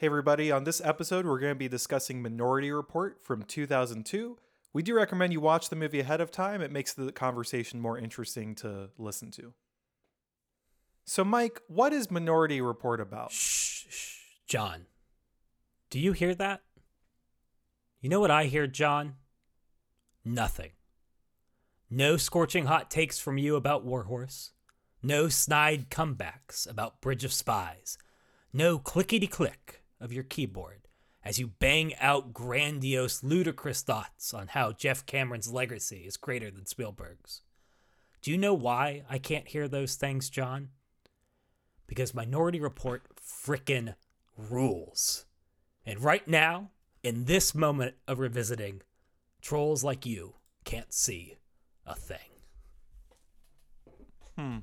Hey, everybody, on this episode, we're going to be discussing Minority Report from 2002. We do recommend you watch the movie ahead of time, it makes the conversation more interesting to listen to. So, Mike, what is Minority Report about? Shh, shh. John, do you hear that? You know what I hear, John? Nothing. No scorching hot takes from you about Warhorse. No snide comebacks about Bridge of Spies. No clickety click of your keyboard as you bang out grandiose, ludicrous thoughts on how Jeff Cameron's legacy is greater than Spielberg's. Do you know why I can't hear those things, John? Because Minority Report frickin' rules. And right now, in this moment of revisiting, trolls like you can't see a thing. Hmm.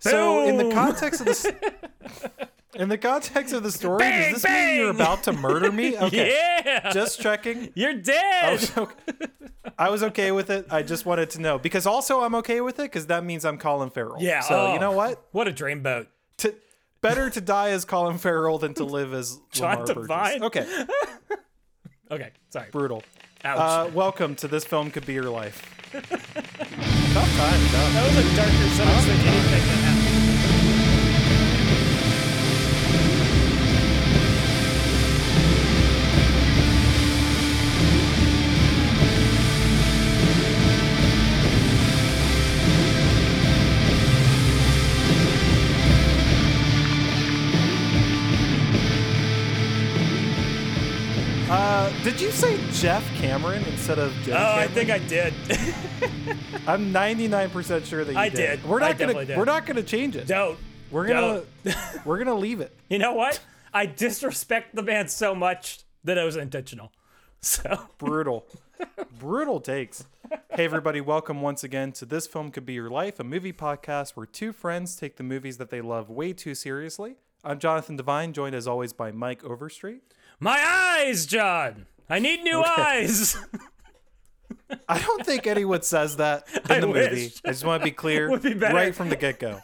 So, in the context of this. In the context of the story, Bang, does this mean you're about to murder me? Okay. Yeah! Just checking. You're I dead! was, okay. I was okay with it. I just wanted to know because also I'm okay with it because that means I'm Colin Farrell. Yeah, So oh. you know what? What a dreamboat. To, better to die as Colin Farrell than to live as John Lamar Divine? Okay, Okay, sorry. brutal. Ouch. Uh, welcome to this film could be your life. Tough time. Tough. that was a darker sentence than anything did you say Jeff Cameron instead of Jim Oh, I think I did. I'm 99% sure that you I did. did. We're I not gonna. did. We're not gonna change it. Don't. We're gonna. Don't. we're gonna leave it. You know what? I disrespect the man so much that it was intentional. So, Brutal. Brutal takes. Hey, everybody, welcome once again to This Film Could Be Your Life, a movie podcast where two friends take the movies that they love way too seriously. I'm Jonathan Divine, joined as always by Mike Overstreet. my eyes, John. I need new eyes. I don't think anyone says that in I the movie. I just want to be clear be right from the get go.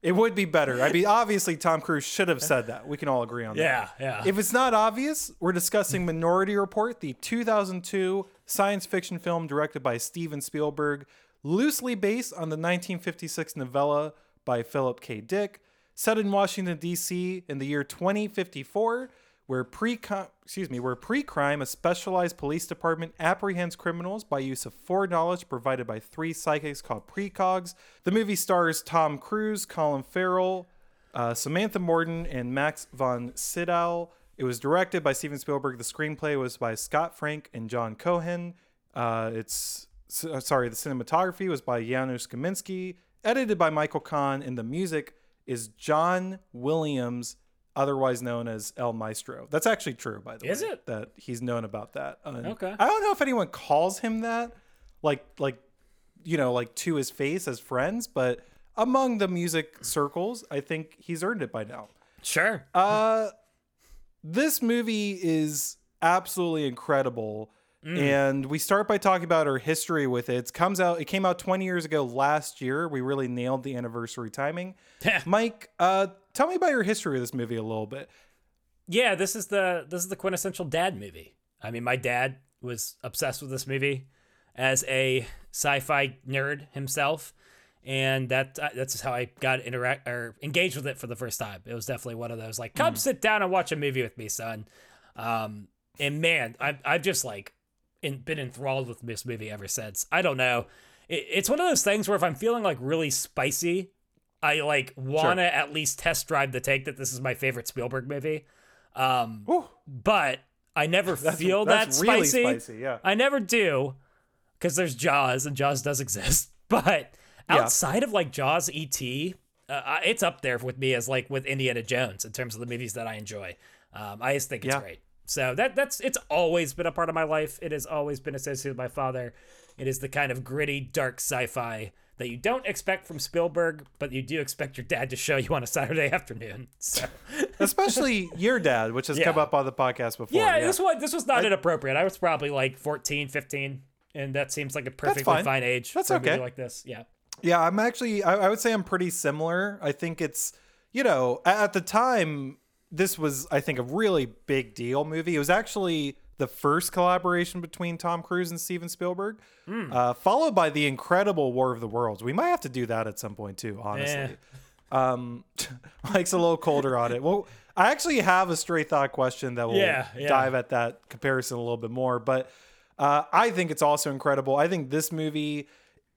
It would be better. I mean, obviously, Tom Cruise should have said that. We can all agree on that. yeah, yeah. If it's not obvious, we're discussing Minority Report, the 2002 science fiction film directed by Steven Spielberg, loosely based on the 1956 novella by Philip K. Dick, set in Washington D.C. in the year 2054, where pre excuse me, where pre-crime a specialized police department apprehends criminals by use of foreknowledge provided by three psychics called precogs. The movie stars Tom Cruise, Colin Farrell, uh, Samantha Morton and Max von Sydow. It was directed by Steven Spielberg. The screenplay was by Scott Frank and Jon Cohen. Uh, it's uh, sorry, the cinematography was by Janusz Kaminski. Edited by Michael Kahn, and the music is John Williams, otherwise known as El Maestro. That's actually true, by the Is way. Is it? that he's known about that? Uh, Okay. I don't know if anyone calls him that, like like you know, like to his face as friends, but among the music circles, I think he's earned it by now. sure. Uh this movie is absolutely incredible. And we start by talking about our history with it. It comes out it came out 20 years ago last year. We really nailed the anniversary timing. Mike, uh tell me about your history with this movie a little bit. yeah, this is the this is the quintessential dad movie. I mean, my dad was obsessed with this movie as a sci-fi nerd himself, and that uh, that's how I got interact or engaged with it for the first time. It was definitely one of those like, come sit down and watch a movie with me, son. Um, and man, I've I've just like in, been enthralled with this movie ever since. I don't know. It, it's one of those things where if I'm feeling like really spicy, I like want to at least test drive the take that this is my favorite Spielberg movie. Um, but I never feel that's that really spicy. spicy, yeah. I never do because there's Jaws and Jaws does exist. But Yeah. outside of like Jaws, E.T., uh, it's up there with me as like with Indiana Jones in terms of the movies that I enjoy. Um, I just think it's Yeah. great. So that that's it's always been a part of my life. It has always been associated with my father. It is the kind of gritty, dark sci-fi that you don't expect from Spielberg, but you do expect your dad to show you on a Saturday afternoon. So Especially your dad, which has come up on the podcast before. yeah, this one this was not inappropriate. I was probably like 14, 15, and that seems like a perfectly fine. fine. age That's for a movie okay. like this. Yeah. Yeah, I'm actually. I, I would say I'm pretty similar. I think it's, you know, at the time, this was, I think, a really big deal movie. It was actually the first collaboration between Tom Cruise and Steven Spielberg, uh, followed by the incredible War of the Worlds. We might have to do that at some point too, honestly. Eh. Um, Mike's a little colder on it. Well, I actually have a straight thought question that will Yeah, yeah. dive at that comparison a little bit more. But uh, I think it's also incredible. I think this movie,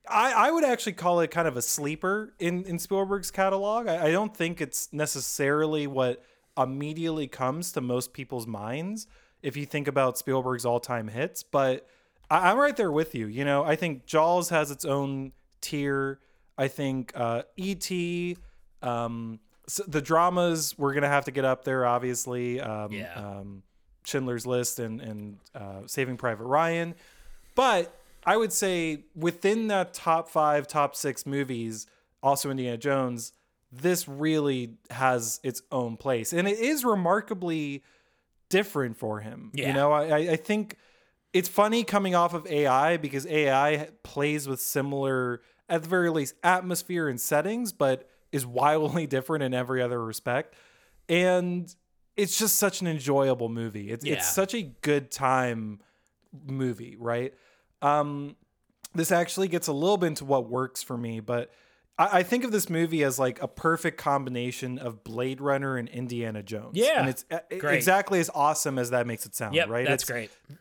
I, I would actually call it kind of a sleeper in, in Spielberg's catalog. I, I don't think it's necessarily what immediately comes to most people's minds if you think about Spielberg's all time hits. But I, I'm right there with you. You know, I think Jaws has its own tier. I think uh, E.T., um, s the dramas we're gonna have to get up there, obviously. Um, Yeah. um, Schindler's List and and uh, Saving Private Ryan, but I would say within that top five, top six movies, also Indiana Jones, this really has its own place, and it is remarkably different for him. Yeah. You know, I, I- think it's funny coming off of AI because AI plays with similar, at the very least, atmosphere and settings, but is wildly different in every other respect. And it's just such an enjoyable movie. It's Yeah. it's such a good time movie, right? Um, this actually gets a little bit into what works for me, but I, I think of this movie as like a perfect combination of Blade Runner and Indiana Jones. Yeah. and it's uh, Great. exactly as awesome as that makes it sound. Yep, right? that's It's- great.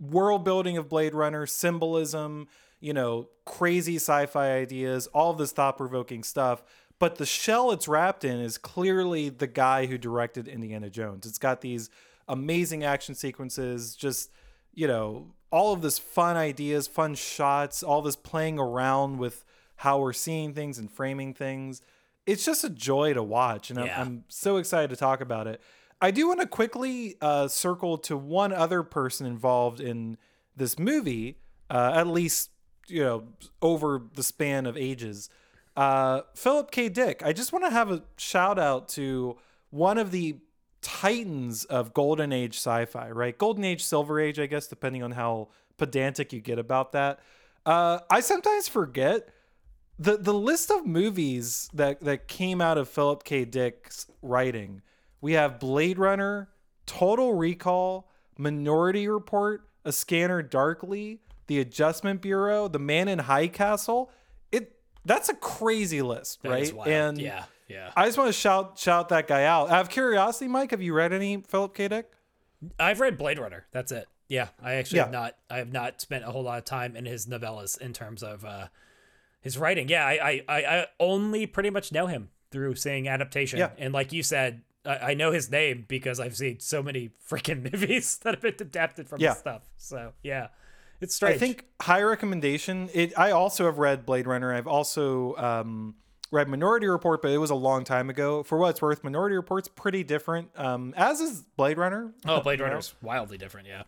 world building of Blade Runner, symbolism, you know, crazy sci-fi ideas, all of this thought-provoking stuff. But the shell it's wrapped in is clearly the guy who directed Indiana Jones. It's got these amazing action sequences, just you know, all of this fun ideas, fun shots, all this playing around with how we're seeing things and framing things. It's just a joy to watch, and I'm- I'm so excited to talk about it. I do want to quickly uh, circle to one other person involved in this movie, uh, at least you know over the span of ages. Uh, Philip K. Dick. I just want to have a shout out to one of the titans of golden age sci-fi, right? Golden age, silver age, I guess, depending on how pedantic you get about that. Uh, I sometimes forget the the list of movies that that came out of Philip K. Dick's writing. We have Blade Runner, Total Recall, Minority Report, A Scanner Darkly, The Adjustment Bureau, The Man in High Castle. It that's a crazy list, That right? And yeah, yeah. I just want to shout shout that guy out. Out of curiosity, Mike, have you read any Philip K. Dick? I've read Blade Runner. That's it. Yeah, I actually have not. I have not spent a whole lot of time in his novellas in terms of uh, his writing. Yeah, I, I, I, I only pretty much know him through seeing adaptation. Yeah. And like you said, I, I know his name because I've seen so many freaking movies that have been adapted from Yeah. his stuff. So yeah, it's strange. I think high recommendation. It. I also have read Blade Runner. I've also um, read Minority Report, but it was a long time ago. For what it's worth, Minority Report's pretty different. Um, as is Blade Runner. Oh, Blade you know? Runner's wildly different. Yeah,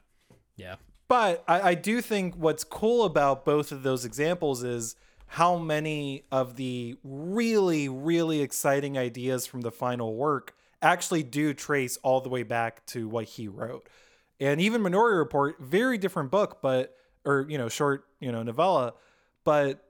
yeah. But I, I do think what's cool about both of those examples is how many of the really, really exciting ideas from the final work actually do trace all the way back to what he wrote. And even Minority Report, very different book, but or you know, short, you know, novella, but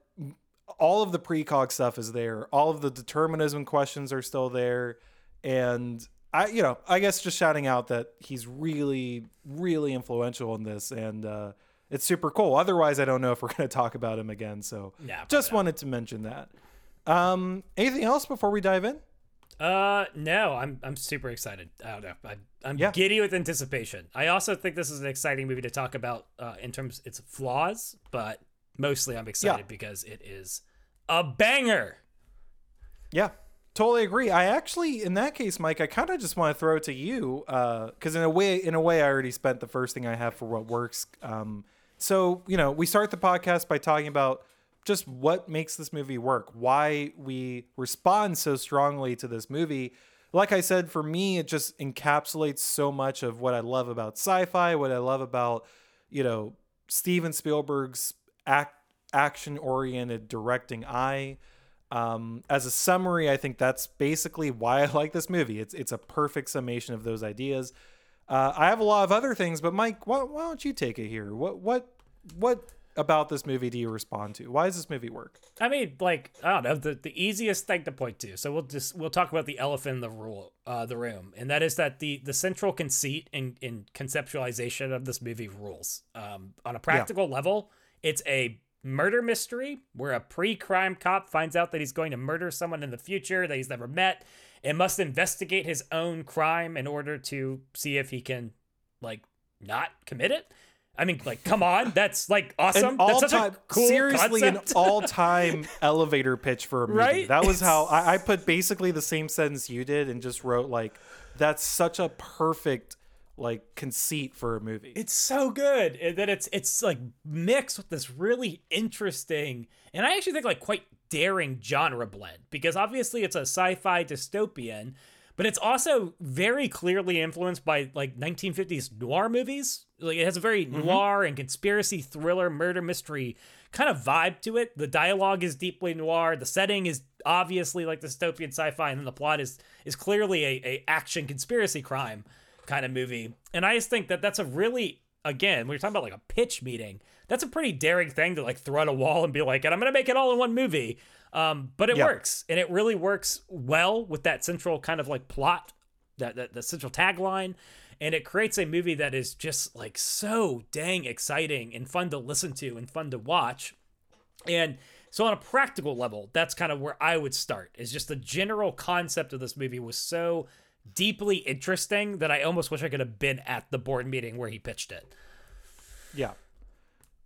all of the precog stuff is there. All of the determinism questions are still there. And I, you know, I guess just shouting out that he's really, really influential in this, and uh, it's super cool. Otherwise, I don't know if we're going to talk about him again. So, Nah, just not. wanted to mention that. Um, anything else before we dive in? Uh, no, I'm I'm super excited. I don't know. I, I'm Yeah. giddy with anticipation. I also think this is an exciting movie to talk about uh, in terms of its flaws, but mostly I'm excited Yeah. because it is a banger. Yeah, totally agree. I actually, in that case, Mike, I kind of just want to throw it to you because in a way, in a way, I already spent the first thing I have for what works. Um, so you know, we start the podcast by talking about just what makes this movie work, why we respond so strongly to this movie. Like I said, for me, it just encapsulates so much of what I love about sci-fi, what I love about you know Steven Spielberg's act action-oriented directing eye. Um, as a summary, I think that's basically why I like this movie. It's it's a perfect summation of those ideas. Uh, I have a lot of other things, but Mike, why, why don't you take it here? What what what about this movie do you respond to? Why does this movie work? I mean, like I don't know, the, the easiest thing to point to. So we'll just we'll talk about the elephant in the rule, uh, the room, and that is that the the central conceit and in, in conceptualization of this movie rules. Um, on a practical level, it's a murder mystery where a pre-crime cop finds out that he's going to murder someone in the future that he's never met and must investigate his own crime in order to see if he can like not commit it. I mean, like, come on, that's like awesome. That's such all-time, a cool seriously, concept. an all-time elevator pitch for a movie. Right? That was how I, I put basically the same sentence you did, and just wrote like, "That's such a perfect like conceit for a movie." it's so good eh, that it's it's like mixed with this really interesting and I actually think like quite daring genre blend because obviously it's a sci-fi dystopian, but it's also very clearly influenced by like 1950s noir movies. Like it has a very mm-hmm. noir and conspiracy thriller murder mystery kind of vibe to it. The dialogue is deeply noir. The setting is obviously like dystopian sci-fi, and then the plot is is clearly a, a action conspiracy crime kind of movie. And I just think that that's a really again, we are talking about like a pitch meeting. That's a pretty daring thing to like throw at a wall and be like, and I'm gonna make it all in one movie. Um, but it Yeah. works, and it really works well with that central kind of like plot, that, that the central tagline, and it creates a movie that is just like so dang exciting and fun to listen to and fun to watch. And so on a practical level, that's kind of where I would start. Is just the general concept of this movie was so deeply interesting that I almost wish I could have been at the board meeting where he pitched it. Yeah.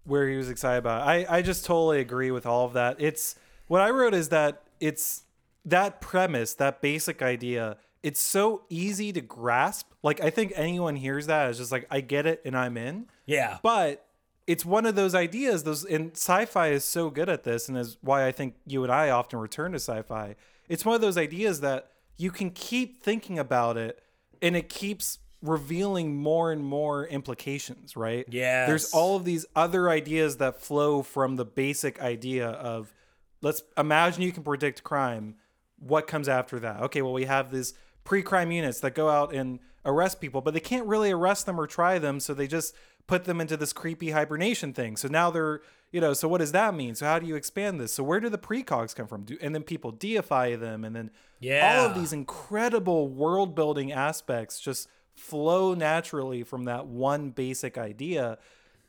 Where he was excited about. I I just totally agree with all of that. It's what I wrote is that it's that premise, that basic idea, it's so easy to grasp. Like I think anyone hears that is just like I get it and I'm in. Yeah. But it's one of those ideas those and sci-fi is so good at this and is why I think you and I often return to sci-fi. It's one of those ideas that you can keep thinking about it and it keeps revealing more and more implications, right? Yeah. There's all of these other ideas that flow from the basic idea of let's imagine you can predict crime. What comes after that? Okay, well we have these pre-crime units that go out and arrest people, but they can't really arrest them or try them, so they just put them into this creepy hibernation thing. So now they're, you know, so what does that mean? So how do you expand this? So where do the precogs come from? Do, and then people deify them, and then yeah. all of these incredible world building aspects just flow naturally from that one basic idea,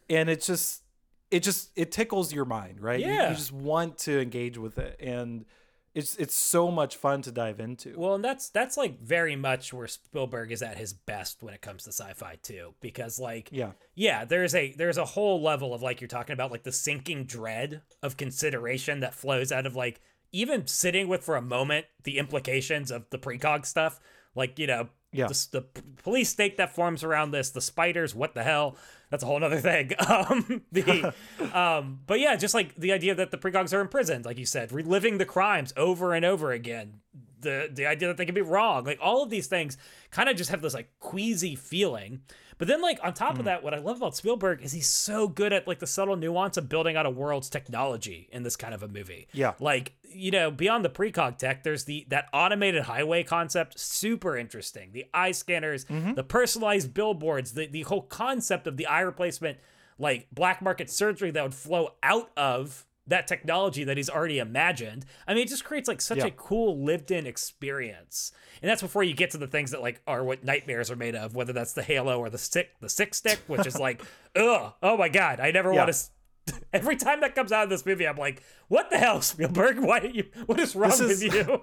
and it's just, it just, it tickles your mind, right? You- Yeah. you just want to engage with it, and it's it's so much fun to dive into. Well, and that's that's like very much where Spielberg is at his best when it comes to sci-fi too, because like Yeah. yeah, there's a there's a whole level of like you're talking about like the sinking dread of consideration that flows out of like even sitting with for a moment the implications of the precog stuff, like you know. Yeah. The, the police state that forms around this, the spiders, what the hell? That's a whole other thing. Um, the, um, but yeah, just like the idea that the precogs are imprisoned, like you said, reliving the crimes over and over again. The the idea that they can be wrong, like all of these things, kind of just have this like queasy feeling. But then, like on top of hmm. that, what I love about Spielberg is he's so good at like the subtle nuance of building out a world's technology in this kind of a movie. Yeah. like you know, beyond the precog tech, there's the that automated highway concept, super interesting. The eye scanners, mm-hmm. the personalized billboards, the the whole concept of the eye replacement, like black market surgery that would flow out of that technology that he's already imagined. I mean, it just creates like such Yeah. a cool lived-in experience. And that's before you get to the things that like are what nightmares are made of, whether that's the Halo or the stick, the sick stick, which is like, ugh, oh my god, I never Yeah. want to. Every time that comes out of this movie, I'm like, "What the hell, Spielberg? Why you? What is wrong This with is- you?"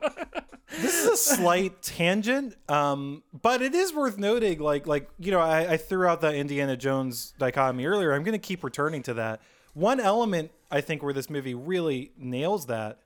this is a slight tangent, um, but it is worth noting. Like, like you know, I, I threw out the Indiana Jones dichotomy earlier. I'm going to keep returning to that. One element I think where this movie really nails that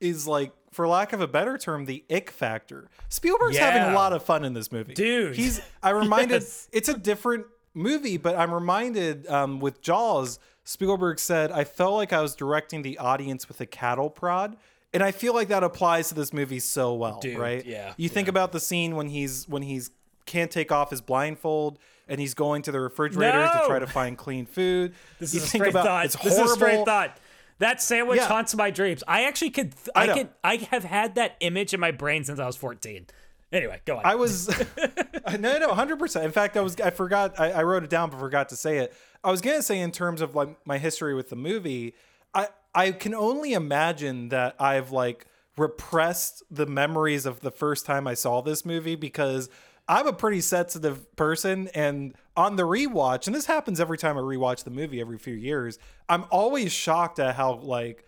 is like, for lack of a better term, the ick factor. Spielberg's having a lot of fun in this movie, Dude. He's. I reminded. Yes. It's a different movie, but I'm reminded um, with Jaws. Spielberg said, "I felt like I was directing the audience with a cattle prod." And I feel like that applies to this movie so well, Dude, right? yeah, You think about the scene when he's when he's can't take off his blindfold and he's going to the refrigerator to try to find clean food. This you is a straight about thought. it's This is a straight thought. That sandwich Yeah. haunts my dreams. I actually could. I I, know. could. I have had that image in my brain since I was 14. Anyway, go on. I was no, no, hundred percent. In fact, I was I forgot I, I wrote it down but forgot to say it. I was gonna say in terms of like my history with the movie, I I can only imagine that I've like repressed the memories of the first time I saw this movie because I'm a pretty sensitive person and on the rewatch, and this happens every time I rewatch the movie every few years, I'm always shocked at how like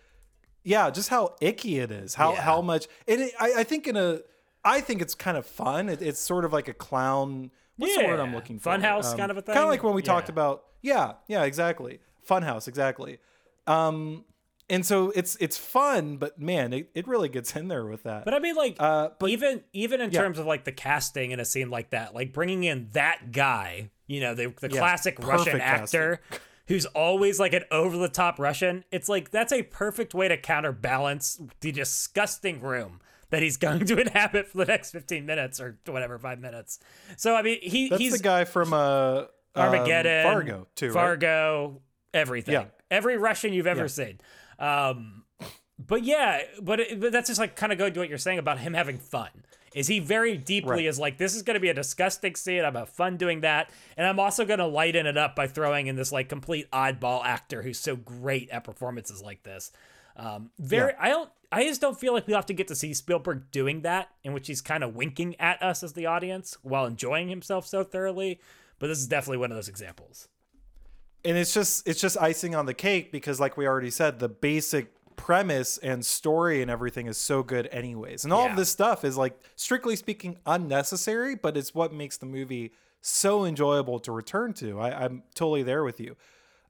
yeah, just how icky it is. How Yeah. how much and it, I, I think in a I think it's kind of fun. It, it's sort of like a clown. What's the word I'm looking for? Funhouse kind of a thing. Kind of like when we talked about. Yeah, yeah, exactly. Funhouse, exactly. Um, and so it's it's fun, but man, it, it really gets in there with that. But I mean, like, Uh, but- even even in Yeah. terms of like the casting in a scene like that, like bringing in that guy, you know, the the classic Russian perfect actor who's always like an over the top Russian. It's like that's a perfect way to counterbalance the disgusting room that he's going to inhabit for the next fifteen minutes or whatever five minutes. So I mean, he That's he's the guy from uh, Armageddon, um, Fargo too, right? Fargo, everything. Yeah. Every Russian you've ever Yeah. seen. Um, but yeah, but, it, but that's just like kind of going to what you're saying about him having fun. Is he very deeply Right. is like this is going to be a disgusting scene? I'm have fun doing that, and I'm also going to lighten it up by throwing in this like complete oddball actor who's so great at performances like this. Um, very, I don't, I just don't feel like we have to get to see Spielberg doing that, in which he's kind of winking at us as the audience while enjoying himself so thoroughly. But this is definitely one of those examples. And it's just it's just icing on the cake because like we already said the basic premise and story and everything is so good anyways. And all Yeah. of this stuff is like strictly speaking unnecessary but it's what makes the movie so enjoyable to return to. I, i'm totally there with you.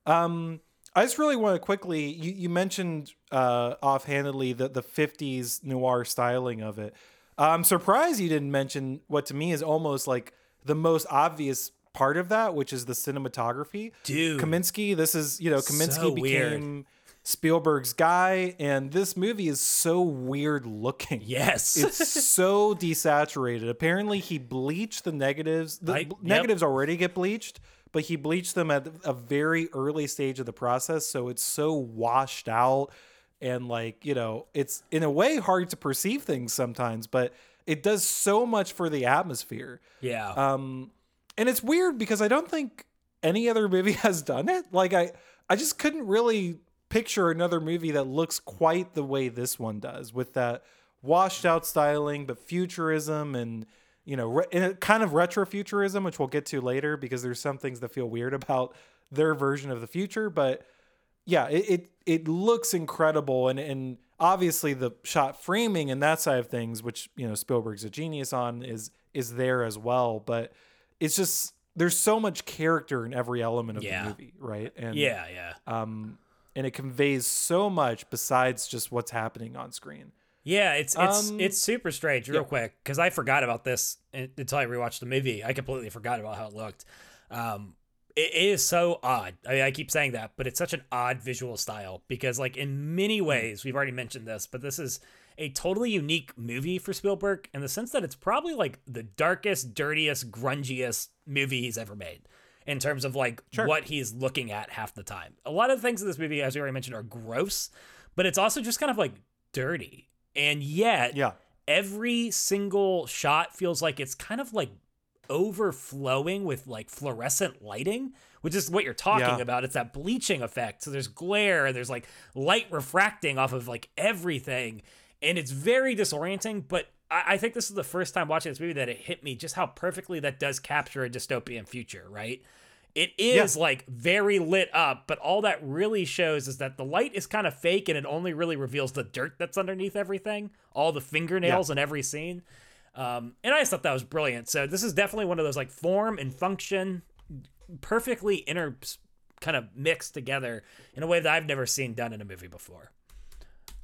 Um i just really want to quickly you, you mentioned uh offhandedly the, the 50s noir styling of it. I'm surprised you didn't mention what to me is almost like the most obvious part of that which is the cinematography Dude. Kaminski. This is you know Kaminski So weird. became Spielberg's guy, and this movie is so weird looking. Yes. It's so desaturated. Apparently, he bleached the negatives. The I- yep. negatives already get bleached, but he bleached them at a very early stage of the process, so it's so washed out and like you know, it's in a way hard to perceive things sometimes, but it does so much for the atmosphere. yeah. Um, and it's weird because I don't think any other movie has done it. Like I, I just couldn't really picture another movie that looks quite the way this one does, with that washed out styling, but futurism and you know, re- kind of retrofuturism, which we'll get to later because there's some things that feel weird about their version of the future, but yeah, it it, it looks incredible, and and obviously the shot framing and that side of things, which you know Spielberg's a genius on, is is there as well. But it's just there's so much character in every element of Yeah. the movie, right? And yeah, yeah. um, and it conveys so much besides just what's happening on screen. Yeah, it's it's Um, it's super strange, real yeah. quick, because I forgot about this until I rewatched the movie. I completely forgot about how it looked. Um, it is so odd. I mean, I keep saying that, but it's such an odd visual style because, like, in Hmm. many ways, we've already mentioned this, but this is a totally unique movie for Spielberg in the sense that it's probably like the darkest, dirtiest, grungiest movie he's ever made in terms of like Sure. what he's looking at half the time. A lot of the things in this movie, as we already mentioned, are gross, but it's also just kind of like dirty. And yet, Yeah, every single shot feels like it's kind of like overflowing with like fluorescent lighting, which is what you're talking Yeah. about. It's that bleaching effect. So there's glare, there's like light refracting off of like everything. And it's very disorienting, but I, I think this is the first time watching this movie that it hit me just how perfectly that does capture a dystopian future, right? It is like very lit up, but all that really shows is that the light is kind of fake and it only really reveals the dirt that's underneath everything, all the fingernails in every scene. Um, and I just thought that was brilliant. So this is definitely one of those like form and function perfectly inter kind of mixed together in a way that I've never seen done in a movie before.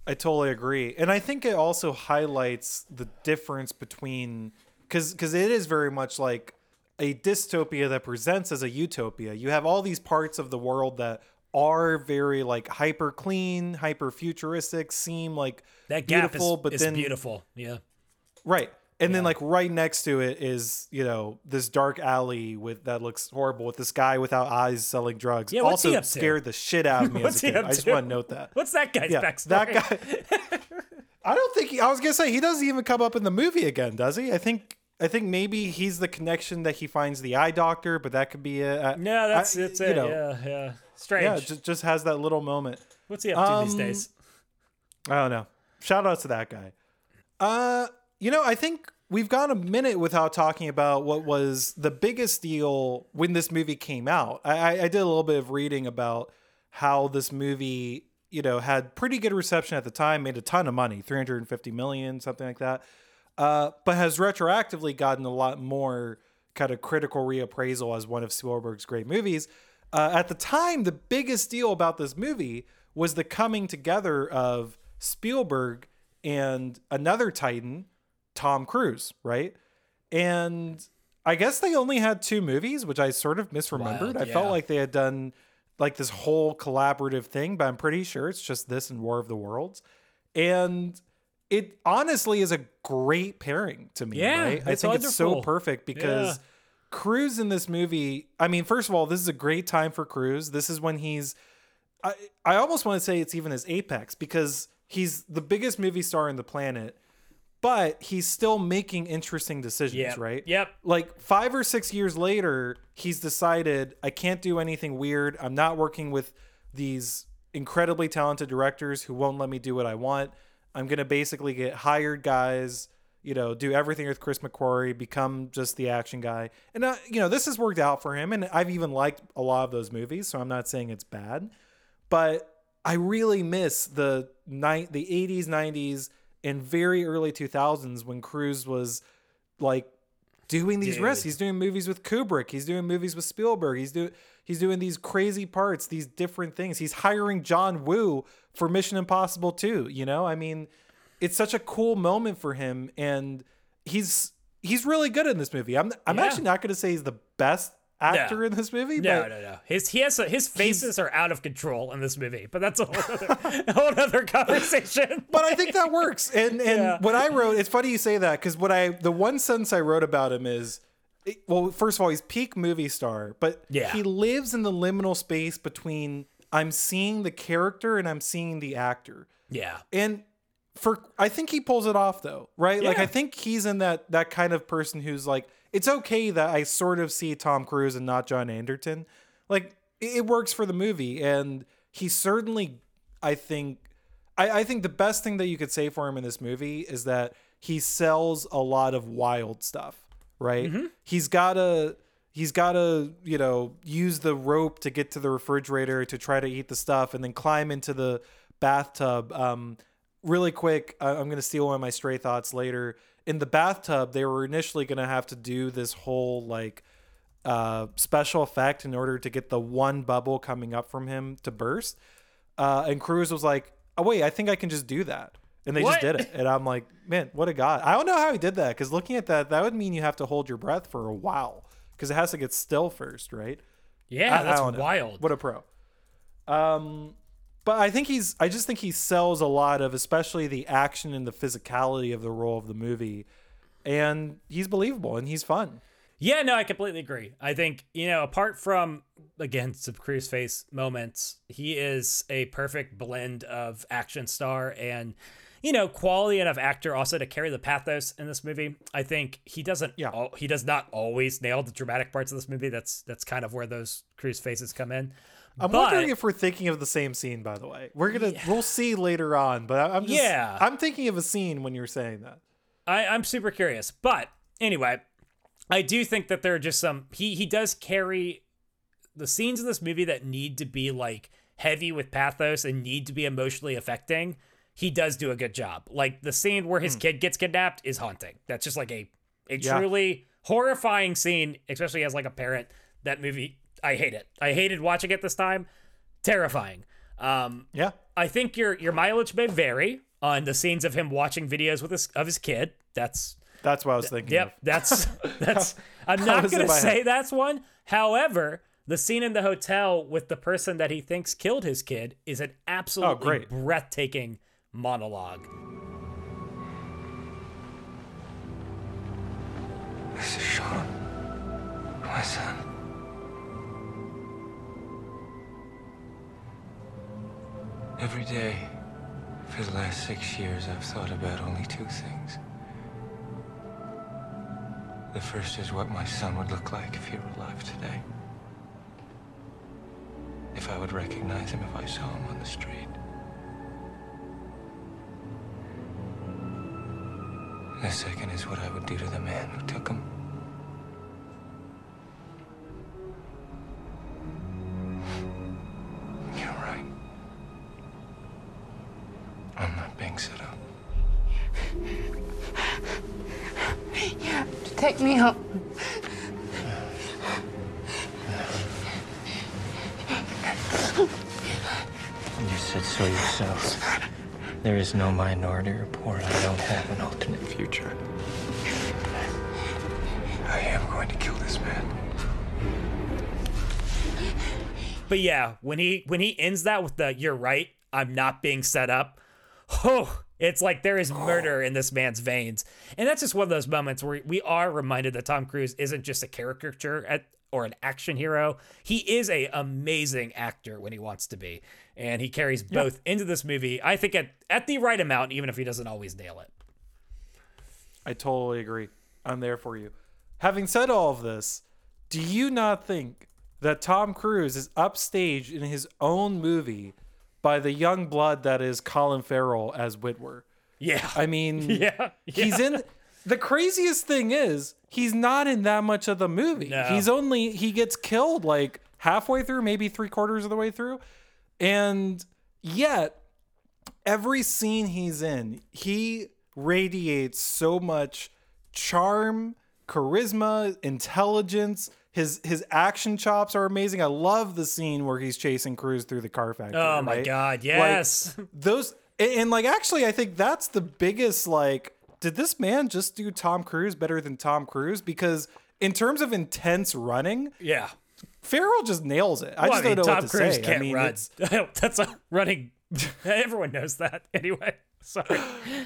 I totally agree, and I think it also highlights the difference between because because it is very much like a dystopia that presents as a utopia. You have all these parts of the world that are very like hyper clean, hyper futuristic, seem like That gap beautiful, is, but is then beautiful. Yeah. right. And then like right next to it is, you know, this dark alley with that looks horrible with this guy without eyes selling drugs. Yeah, what's also he up to? scared the shit out of me What's a he up I just to? want to note that. What's that guy's Yeah, backstory? that guy. I don't think he, I was gonna say he doesn't even come up in the movie again, does he? I think I think maybe he's the connection that he finds the eye doctor, but that could be a, No, that's I- it's you it. know, yeah, yeah. Strange. yeah, just just has that little moment. What's he up to these Um, days? I don't know. Shout out to that guy. Uh, you know, I think we've gone a minute without talking about what was the biggest deal when this movie came out. I, I did a little bit of reading about how this movie, you know, had pretty good reception at the time, made a ton of money, 350 million, something like that. Uh, but has retroactively gotten a lot more kind of critical reappraisal as one of Spielberg's great movies. Uh, at the time, the biggest deal about this movie was the coming together of Spielberg and another Titan, Tom Cruise, right? And I guess they only had two movies, which I sort of misremembered. Wild, I felt like they had done like this whole collaborative thing, but I'm pretty sure it's just this and War of the Worlds. And it honestly is a great pairing to me, Yeah, right? I think it's so perfect because Yeah. Cruise in this movie, I mean, first of all, this is a great time for Cruise. This is when he's I, I almost want to say it's even his apex because he's the biggest movie star on the planet, but he's still making interesting decisions, Yep. right? Yep. Like five or six years later, he's decided I can't do anything weird. I'm not working with these incredibly talented directors who won't let me do what I want. I'm gonna basically get hired guys, you know, do everything with Chris McQuarrie, become just the action guy. And uh, you know, this has worked out for him, and I've even liked a lot of those movies, so I'm not saying it's bad but I really miss the night the 80s, 90s, and very early 2000s when Cruise was like doing these risks. He's doing movies with Kubrick. He's doing movies with Spielberg. He's doing he's doing these crazy parts, these different things. He's hiring John Woo for Mission Impossible 2, you know? I mean, it's such a cool moment for him and he's he's really good in this movie. I'm I'm Yeah. actually not going to say he's the best actor No. in this movie, No, but no, no. His he has a, his faces are out of control in this movie, but that's a whole other, a whole other conversation. but I think that works. And and Yeah. what I wrote, it's funny you say that because what I the one sentence I wrote about him is, well, first of all, he's peak movie star, but Yeah. he lives in the liminal space between I'm seeing the character and I'm seeing the actor, yeah, and for I think he pulls it off though, right? Like I think he's in that that kind of person who's like, it's okay that I sort of see Tom Cruise and not John Anderton. Like it, works for the movie, and he certainly, I think, I, I think the best thing that you could say for him in this movie is that he sells a lot of wild stuff, right? He's gotta he's gotta, you know, use the rope to get to the refrigerator to try to eat the stuff and then climb into the bathtub. Um really quick, I- I'm gonna steal one of my stray thoughts later. In the bathtub, they were initially gonna have to do this whole like uh, special effect in order to get the one bubble coming up from him to burst. Uh, and Cruise was like, "Oh wait, I think I can just do that," and they What? just did it. And I'm like, "Man, what a god!" I don't know how he did that because looking at that, that would mean you have to hold your breath for a while because it has to get still first, right? yeah, I- I that's know. wild. What a pro. Um, but I think he's. I just think he sells a lot of, especially the action and the physicality of the role of the movie, and he's believable and he's fun. Yeah, no, I completely agree. I think, you know, apart from, again, some Cruise face moments, he is a perfect blend of action star and, you know, quality enough actor also to carry the pathos in this movie. I think he doesn't, Yeah. al- he does not always nail the dramatic parts of this movie. That's, that's kind of where those Cruise faces come in. I'm But- wondering if we're thinking of the same scene. By the way, we're gonna we'll see later on. But I'm just, Yeah. I'm thinking of a scene when you're saying that. I, I'm super curious. But anyway, I do think that there are just some he he does carry the scenes in this movie that need to be like heavy with pathos and need to be emotionally affecting. He does do a good job. Like the scene where his hmm. kid gets kidnapped is haunting. That's just like a a Yeah. truly horrifying scene, especially as like a parent. That movie, I hate it. I hated watching it this time. Terrifying. Um, Yeah, I think your your mileage may vary on the scenes of him watching videos with his of his kid. That's that's what I was thinking. Yep, of. that's that's. I'm not gonna say head? that's one. However, the scene in the hotel with the person that he thinks killed his kid is an absolutely Oh, great. breathtaking monologue. This is Sean. My son. Every day for the last six years, I've thought about only two things The first is what my son would look like if he were alive today. If I would recognize him if I saw him on the street. The second is what I would do to the man who took him. Take me home. You said so yourself. There is no minority report. I don't have an alternate future. I am going to kill this man. But yeah, when he when he ends that with the "You're right, I'm not being set up," oh, it's like there is oh. murder in this man's veins, and that's just one of those moments where we are reminded that Tom Cruise isn't just a caricature at or an action hero. He is a amazing actor when he wants to be, and he carries both into this movie. I think at at the right amount, even if he doesn't always nail it. I totally agree. I'm there for you. Having said all of this, do you not think that Tom Cruise is upstaged in his own movie by the young blood that is Colin Farrell as Witwer? Yeah, I mean, yeah, he's in. The craziest thing is he's not in that much of the movie. No. He's only he gets killed like halfway through, maybe three quarters of the way through, and yet every scene he's in, he radiates so much charm, charisma, intelligence. His his action chops are amazing. I love the scene where he's chasing Cruise through the car factory. Oh my right? God, Like, yes. those and, and, like actually, I think that's the biggest like. Did this man just do Tom Cruise better than Tom Cruise? Because in terms of intense running, yeah. Farrell just nails it. I Well, just don't know Tom what to Cruise say. can't I mean, run. That's a running. Everyone knows that anyway. Sorry.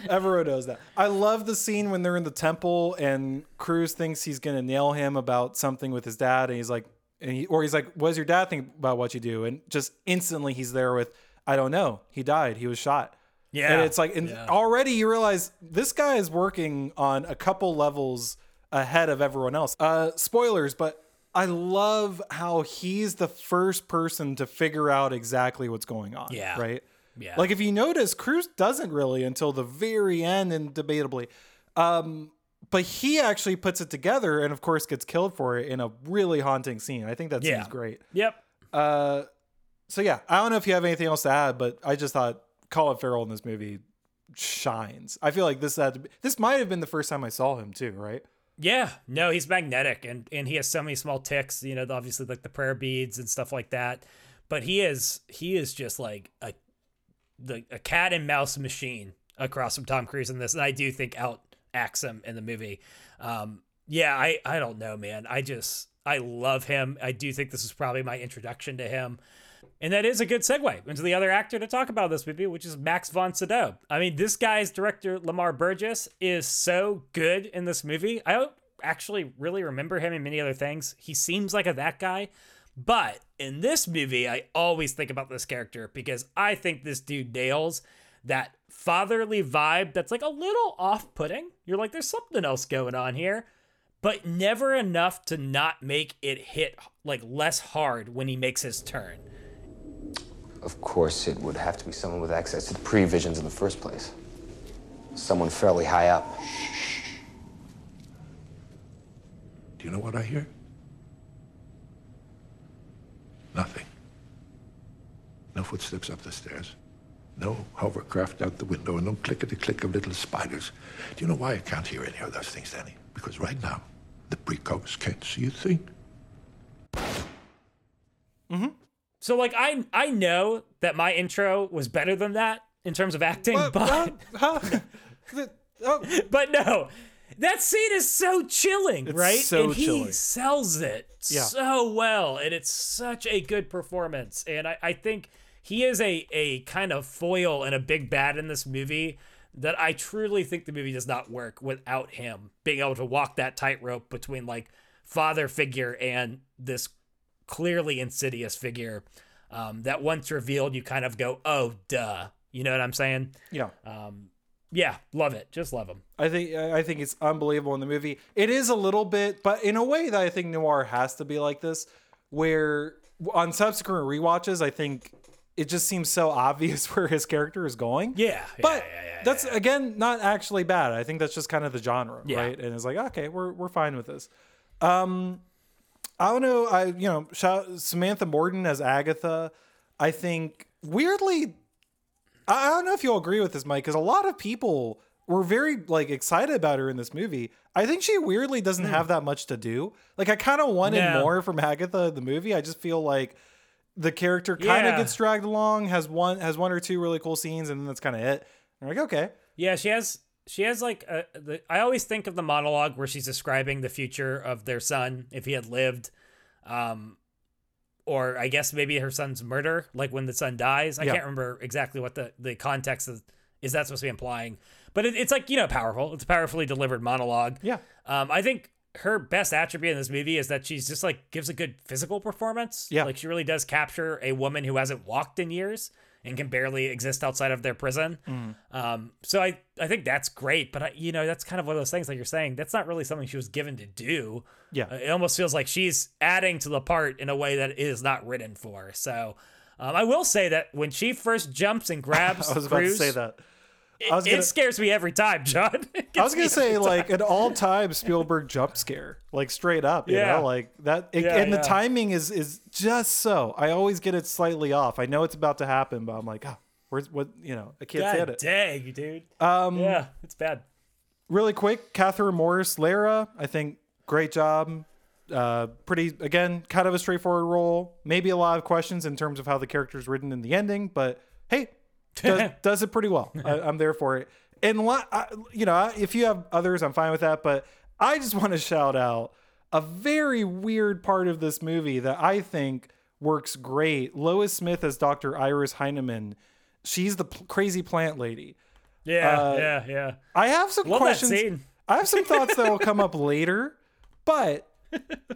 Everyone knows that. I love the scene when they're in the temple and Cruise thinks he's gonna nail him about something with his dad, and he's like, and he, or he's like, "What does your dad think about what you do?" And just instantly he's there with, "I don't know. He died. He was shot." Yeah. and it's like, and Yeah. already you realize this guy is working on a couple levels ahead of everyone else. Uh, spoilers, but I love how he's the first person to figure out exactly what's going on. Yeah. Right. Yeah. Like if you notice, Cruise doesn't really until the very end, and debatably, um, but he actually puts it together, and of course gets killed for it in a really haunting scene. I think that Yeah. scene's great. Yep. Uh, so yeah, I don't know if you have anything else to add, but I just thought Colin Farrell in this movie shines. I feel like this had to be, this might have been the first time I saw him too, right? Yeah, no, he's magnetic and and he has so many small ticks, you know, obviously like the prayer beads and stuff like that. But he is he is just like a the a cat and mouse machine across from Tom Cruise in this, and I do think out acts him in the movie. Um, yeah, I I don't know, man. I just I love him. I do think this is probably my introduction to him. And that is a good segue into the other actor to talk about this movie, which is Max von Sydow. I mean, this guy's director, Lamar Burgess, is so good in this movie. I don't actually really remember him in many other things. He seems like a that guy. But in this movie, I always think about this character because I think this dude nails that fatherly vibe that's like a little off putting. You're like, there's something else going on here but never enough to not make it hit like less hard when he makes his turn. Of course, it would have to be someone with access to the previsions in the first place. Someone fairly high up. Do you know what I hear? Nothing. No footsteps up the stairs. No hovercraft out the window, and no clickety click of little spiders. Do you know why I can't hear any of those things, Danny? Because right now, the precogs can't see a thing. Mm-hmm. So like I I know that my intro was better than that in terms of acting, What? but Huh? Huh? The- oh, but no. That scene is so chilling, It's right? so and he chilling. sells it Yeah. so well, and it's such a good performance. And I, I think he is a a kind of foil and a big bad in this movie that I truly think the movie does not work without him being able to walk that tightrope between like father figure and this clearly insidious figure um, that once revealed you kind of go oh duh you know what i'm saying yeah. Yeah, love it. Just love him. I think I think it's unbelievable in the movie. It is a little bit, but in a way that I think noir has to be like this, where on subsequent rewatches, I think it just seems so obvious where his character is going. Yeah, yeah, but yeah, yeah, that's again not actually bad. I think that's just kind of the genre, Yeah. right? And it's like okay, we're we're fine with this. Um, I don't know. I you know shout, Samantha Morton as Agatha. I think weirdly, I I don't know if you'll agree with this, Mike, because a lot of people were very like excited about her in this movie. I think she weirdly doesn't have that much to do. Like I kind of wanted. No. more from Agatha the movie. I just feel like the character kind of Yeah. gets dragged along, has one has one or two really cool scenes, and then that's kind of it. I'm like, okay, Yeah, she has she has like a, the I always think of the monologue where she's describing the future of their son if he had lived um or I guess maybe her son's murder like when the son dies. I Yeah. can't remember exactly what the the context of, is that supposed to be implying. But it, it's like, you know, powerful. It's a powerfully delivered monologue. yeah, Um, I think her best attribute in this movie is that she's just like gives a good physical performance. Yeah. Like she really does capture a woman who hasn't walked in years and can barely exist outside of their prison. Mm. Um, so I, I think that's great, but I, you know, that's kind of one of those things like you're saying, that's not really something she was given to do. Yeah. Uh, It almost feels like she's adding to the part in a way that it is not written for. So, um, I will say that when she first jumps and grabs I was about Cruise, to say that. It, gonna- it scares me every time, John. I was gonna say like time. an all-time Spielberg jump scare, like straight up. You Yeah. know, like that. it- Yeah, and the timing is is just so. I always get it slightly off. I know it's about to happen, but I'm like, oh, where's what? You know, I can't God it. dang, dude. Um, Yeah, it's bad. really quick, Kathryn Morris, Lara. I think great job. Uh, pretty again, kind of a straightforward role. Maybe a lot of questions in terms of how the character's written in the ending, but hey, does, does it pretty well. I, I'm there for it. And you know, if you have others, I'm fine with that. But I just want to shout out a very weird part of this movie that I think works great. Lois Smith as Dr. Iris Hineman. She's the p- crazy plant lady. Yeah, uh, yeah, yeah. I have some Love questions. I have some thoughts that will come up later, but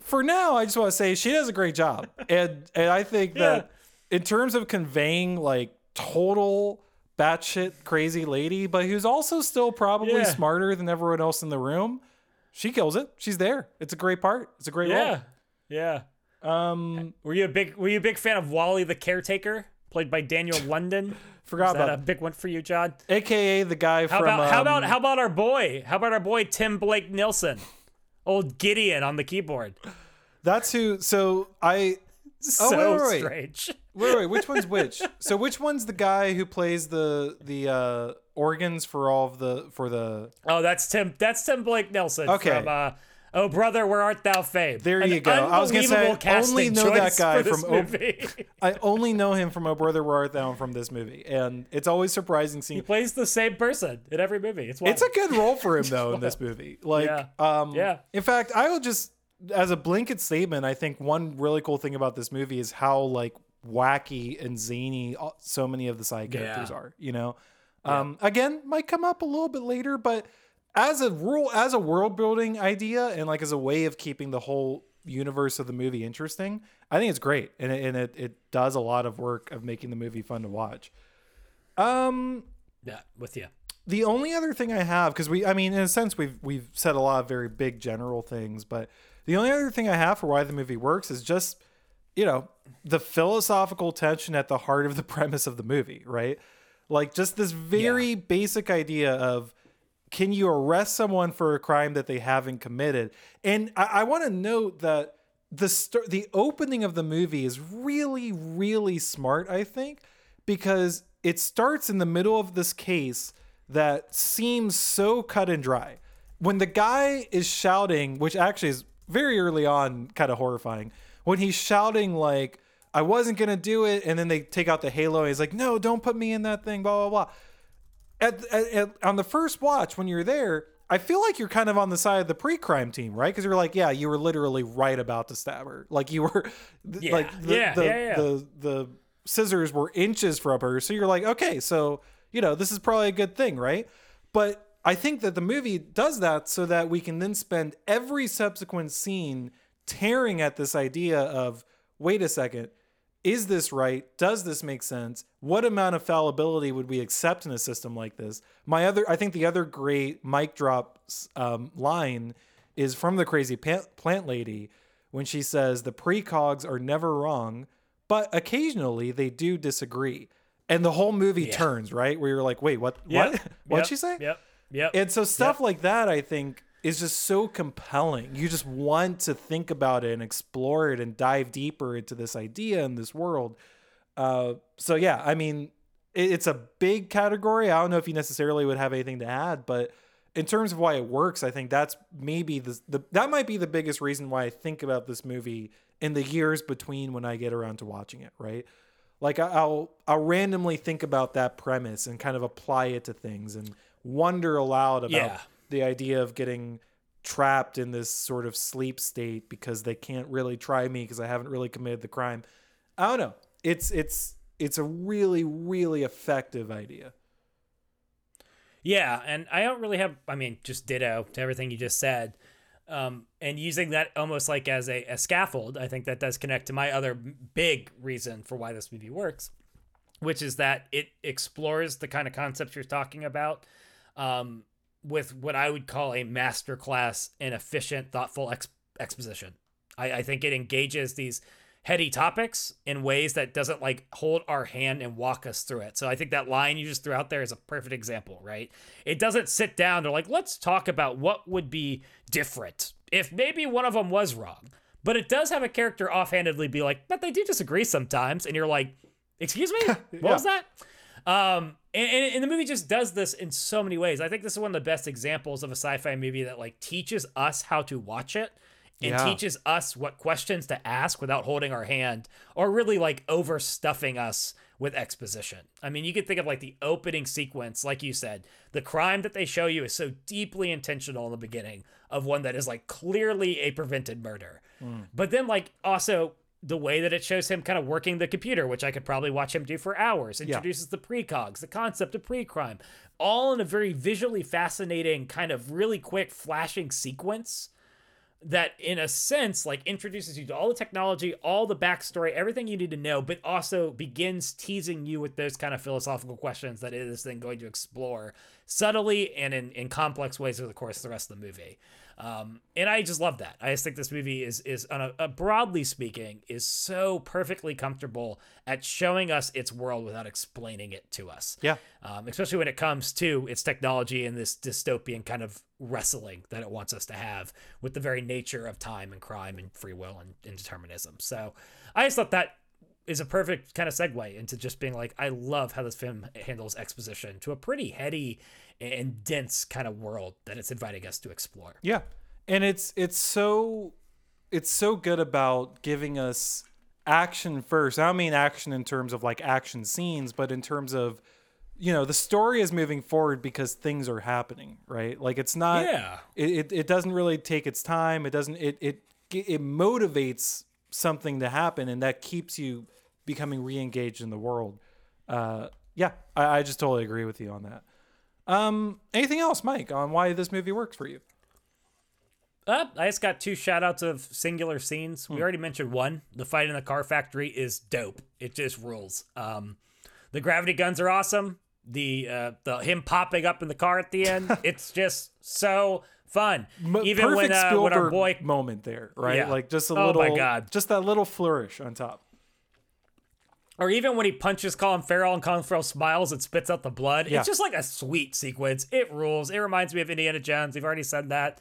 for now, I just want to say she does a great job, and and I think that in terms of conveying like total batshit crazy lady, but who's also still probably Yeah. smarter than everyone else in the room, she kills it. She's there. It's a great part. It's a great Yeah, yeah. Um, Were you a big Were you a big fan of Wally the caretaker, played by Daniel London? forgot Is that about a big one for you, John? AKA the guy How from. about how um, about how about our boy? How about our boy Tim Blake Nelson, old Gideon on the keyboard? That's who. So I. Oh, so wait, wait, wait. strange. Wait, wait, which one's which? So which one's the guy who plays the the uh organs for all of the for the Oh, that's Tim. That's Tim Blake Nelson. Okay. From, uh, oh, brother, where art thou, fame? There An you go. I was gonna say, I only know that guy from movie. I only know him from Oh Brother Where Art Thou from this movie, and it's always surprising seeing. he plays the same person in every movie. It's wild. It's a good role for him though in this movie. Like, Yeah. um, Yeah. In fact, I will just as a blanket statement, I think one really cool thing about this movie is how like wacky and zany so many of the side characters Yeah. are. You know, um, again, might come up a little bit later, but as a rule, as a world building idea, and like as a way of keeping the whole universe of the movie interesting, I think it's great, and it, and it, it does a lot of work of making the movie fun to watch. Um, yeah, with you. the only other thing I have, because we, I mean, in a sense, we've we've said a lot of very big general things, but the only other thing I have for why the movie works is just, you know, the philosophical tension at the heart of the premise of the movie, right? Like just this very basic idea of can you arrest someone for a crime that they haven't committed? And I, I want to note that the st- the opening of the movie is really, really smart. I think because it starts in the middle of this case that seems so cut and dry. When the guy is shouting, which actually is very early on kind of horrifying, when he's shouting like I wasn't gonna do it, and then they take out the halo. And he's like, "No, don't put me in that thing." Blah blah blah at, at, at- on the first watch when you're there i feel like you're kind of on the side of the pre-crime team right because you're like yeah you were literally right about to stab her like you were th- Yeah, like the, yeah, the, yeah, yeah. the the scissors were inches from her so you're like okay so you know this is probably a good thing right but i think that the movie does that so that we can then spend every subsequent scene tearing at this idea of wait a second is this right? Does this make sense? What amount of fallibility would we accept in a system like this? My other, I think the other great mic drop um, line is from the crazy plant, lady when she says the precogs are never wrong, but occasionally they do disagree. And the whole movie Yeah. turns, right? Where you're like, wait, what? Yep, What? What'd yep, she say? Yep. Yep. And so stuff like that, I think, is just so compelling. You just want to think about it and explore it and dive deeper into this idea and this world. Uh, so yeah, I mean, it, it's a big category. I don't know if you necessarily would have anything to add, but in terms of why it works, I think that's maybe the, the that might be the biggest reason why I think about this movie in the years between when I get around to watching it. Right. Like I- I'll I'll randomly think about that premise and kind of apply it to things and wonder aloud about Yeah. the idea of getting trapped in this sort of sleep state because they can't really try me because I haven't really committed the crime. I don't know. It's it's it's a really really effective idea. Yeah, and I don't really have. I mean, just ditto to everything you just said, um, and using that almost like as a, a scaffold. I think that does connect to my other big reason for why this movie works, which is that it explores the kind of concepts you're talking about, um, with what I would call a masterclass in efficient, thoughtful ex- exposition. I, I think it engages these heady topics in ways that doesn't like hold our hand and walk us through it. So I think that line you just threw out there is a perfect example, right? It doesn't sit down to like, let's talk about what would be different if maybe one of them was wrong. But it does have a character offhandedly be like, but they do disagree sometimes. And you're like, excuse me? What was that? Um, and, and, and the movie just does this in so many ways. I think this is one of the best examples of a sci-fi movie that like teaches us how to watch it and Yeah. teaches us what questions to ask without holding our hand or really like overstuffing us with exposition. I mean, you could think of like the opening sequence, like you said, the crime that they show you is so deeply intentional in the beginning of one that is like clearly a prevented murder. Hmm. But then, like, also the way that it shows him kind of working the computer, which I could probably watch him do for hours, introduces the precogs, the concept of pre-crime, all in a very visually fascinating, kind of really quick flashing sequence that in a sense like introduces you to all the technology all the backstory everything you need to know but also begins teasing you with those kind of philosophical questions that it is then going to explore subtly and in, in complex ways over the course of the rest of the movie um, and i just love that i just think this movie is is on a, a broadly speaking is so perfectly comfortable at showing us its world without explaining it to us Yeah. um, especially when it comes to its technology and this dystopian kind of wrestling that it wants us to have with the very nature of time and crime and free will and, and determinism. So I just thought that is a perfect kind of segue into just being like, I love how this film handles exposition to a pretty heady and dense kind of world that it's inviting us to explore. Yeah. And it's it's so it's so good about giving us action first. I don't mean action in terms of like action scenes, but in terms of you know, the story is moving forward because things are happening, right? Like it's not Yeah. it, it, it doesn't really take its time. It doesn't it it it motivates something to happen and that keeps you becoming re-engaged in the world. Uh yeah, I, I just totally agree with you on that. Um anything else, Mike, on why this movie works for you? Uh, I just got two shout outs of singular scenes. We already mentioned one. The fight in the car factory is dope. It just rules. Um, the gravity guns are awesome. The uh, the him popping up in the car at the end, it's just so fun. Even when perfect uh, Spielberg when our boy moment there, right? Yeah. Like just a Oh little, my God. just that little flourish on top. Or even when he punches Colin Farrell and Colin Farrell smiles and spits out the blood. Yeah. It's just like a sweet sequence. It rules. It reminds me of Indiana Jones. We've already said that.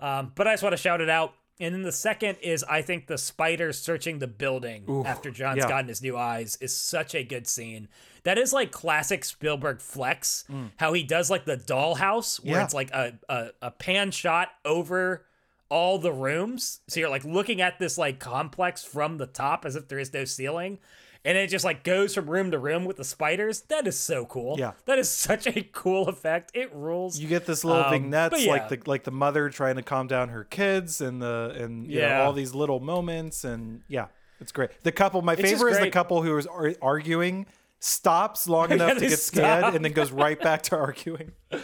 Um, but I just want to shout it out. And then the second is I think the spider searching the building after John's yeah. gotten his new eyes is such a good scene. That is like classic Spielberg flex. How he does like the dollhouse where Mm. Yeah. it's like a, a, a pan shot over all the rooms. So you're like looking at this like complex from the top as if there is no ceiling. And it just like goes from room to room with the spiders. That is so cool. Yeah. That is such a cool effect. It rules. You get this little Um, vignettes yeah. like the like the mother trying to calm down her kids and the and you know, all these little moments and yeah, it's great. The couple, my just favorite is the couple who is ar- arguing, stops long enough to get scared and then goes right back to arguing.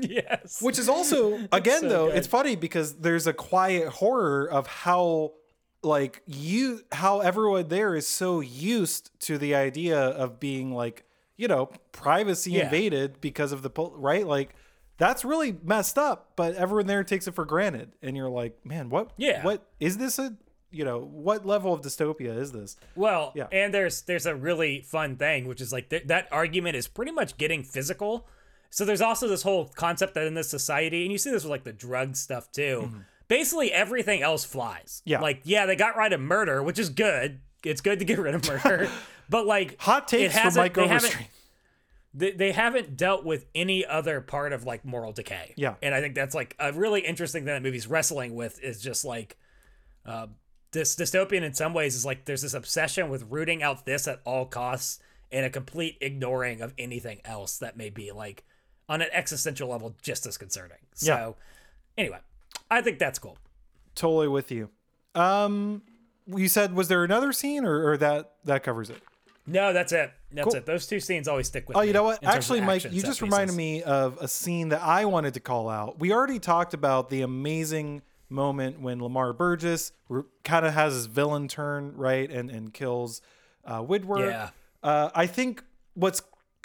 yes. Which is also again so though, good. it's funny because there's a quiet horror of how like you how everyone there is so used to the idea of being like you know privacy Yeah. invaded because of the pol- right like that's really messed up but everyone there takes it for granted and you're like man what Yeah. what is this a you know what level of dystopia is this Well, Yeah. and there's there's a really fun thing, which is like th- that argument is pretty much getting physical. So there's also this whole concept that in this society, and you see this with like the drug stuff too. Mm-hmm. Basically, everything else flies. Yeah. like yeah, they got rid of murder, which is good. It's good to get rid of murder, but like hot takes from mike they haven't- overstreet they, they haven't dealt with any other part of like moral decay. Yeah. And I think that's like a really interesting thing that movie's wrestling with is just like uh, this dystopian in some ways is like there's this obsession with rooting out this at all costs and a complete ignoring of anything else that may be like on an existential level just as concerning. So Yeah. anyway, I think that's cool. totally with you um you said was there another scene or, or that that covers it No, that's it. That's Cool. it. Those two scenes always stick with Oh, you know what? in terms of Actually, Mike, you just reminded me of a scene that I wanted to call out. We already talked about the amazing moment when Lamar Burgess kind of has his villain turn, right, and and kills uh, Witwer. Yeah. Uh, I think what's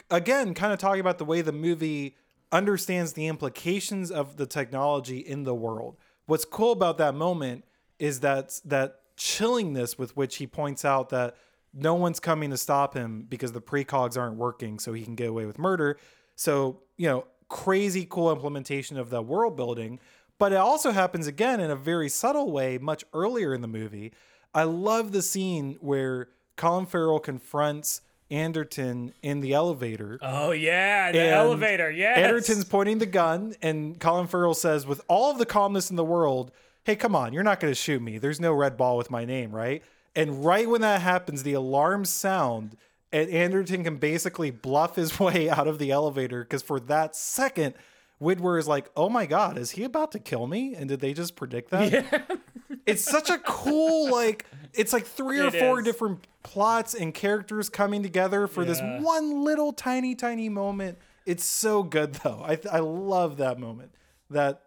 again kind of talking about the way the movie understands the implications of the technology in the world. What's cool about that moment is that that chillingness with which he points out that no one's coming to stop him because the precogs aren't working, so he can get away with murder. So you know, crazy cool implementation of the world building. But it also happens again in a very subtle way much earlier in the movie. I love the scene where Colin Farrell confronts Anderton in the elevator. Oh yeah, the And elevator. Yes. Anderton's pointing the gun, and Colin Farrell says, with all of the calmness in the world, Hey, come on, you're not going to shoot me. There's no red ball with my name, right? And right when that happens, the alarms sound, and Anderton can basically bluff his way out of the elevator because for that second, Witwer is like, Oh my God, is he about to kill me? And did they just predict that? Yeah. it's such a cool like it's like three or It four is. different plots and characters coming together for this one little tiny tiny moment it's so good though i i love that moment that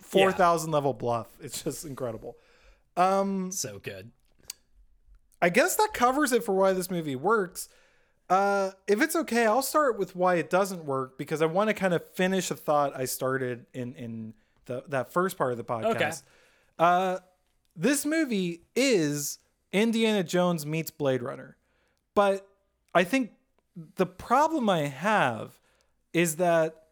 4000 level bluff it's just incredible Um so good. i guess that covers it for why this movie works uh if it's okay i'll start with why it doesn't work because i want to kind of finish a thought i started in in the that first part of the podcast Okay. Uh, this movie is Indiana Jones meets Blade Runner. But I think the problem I have is that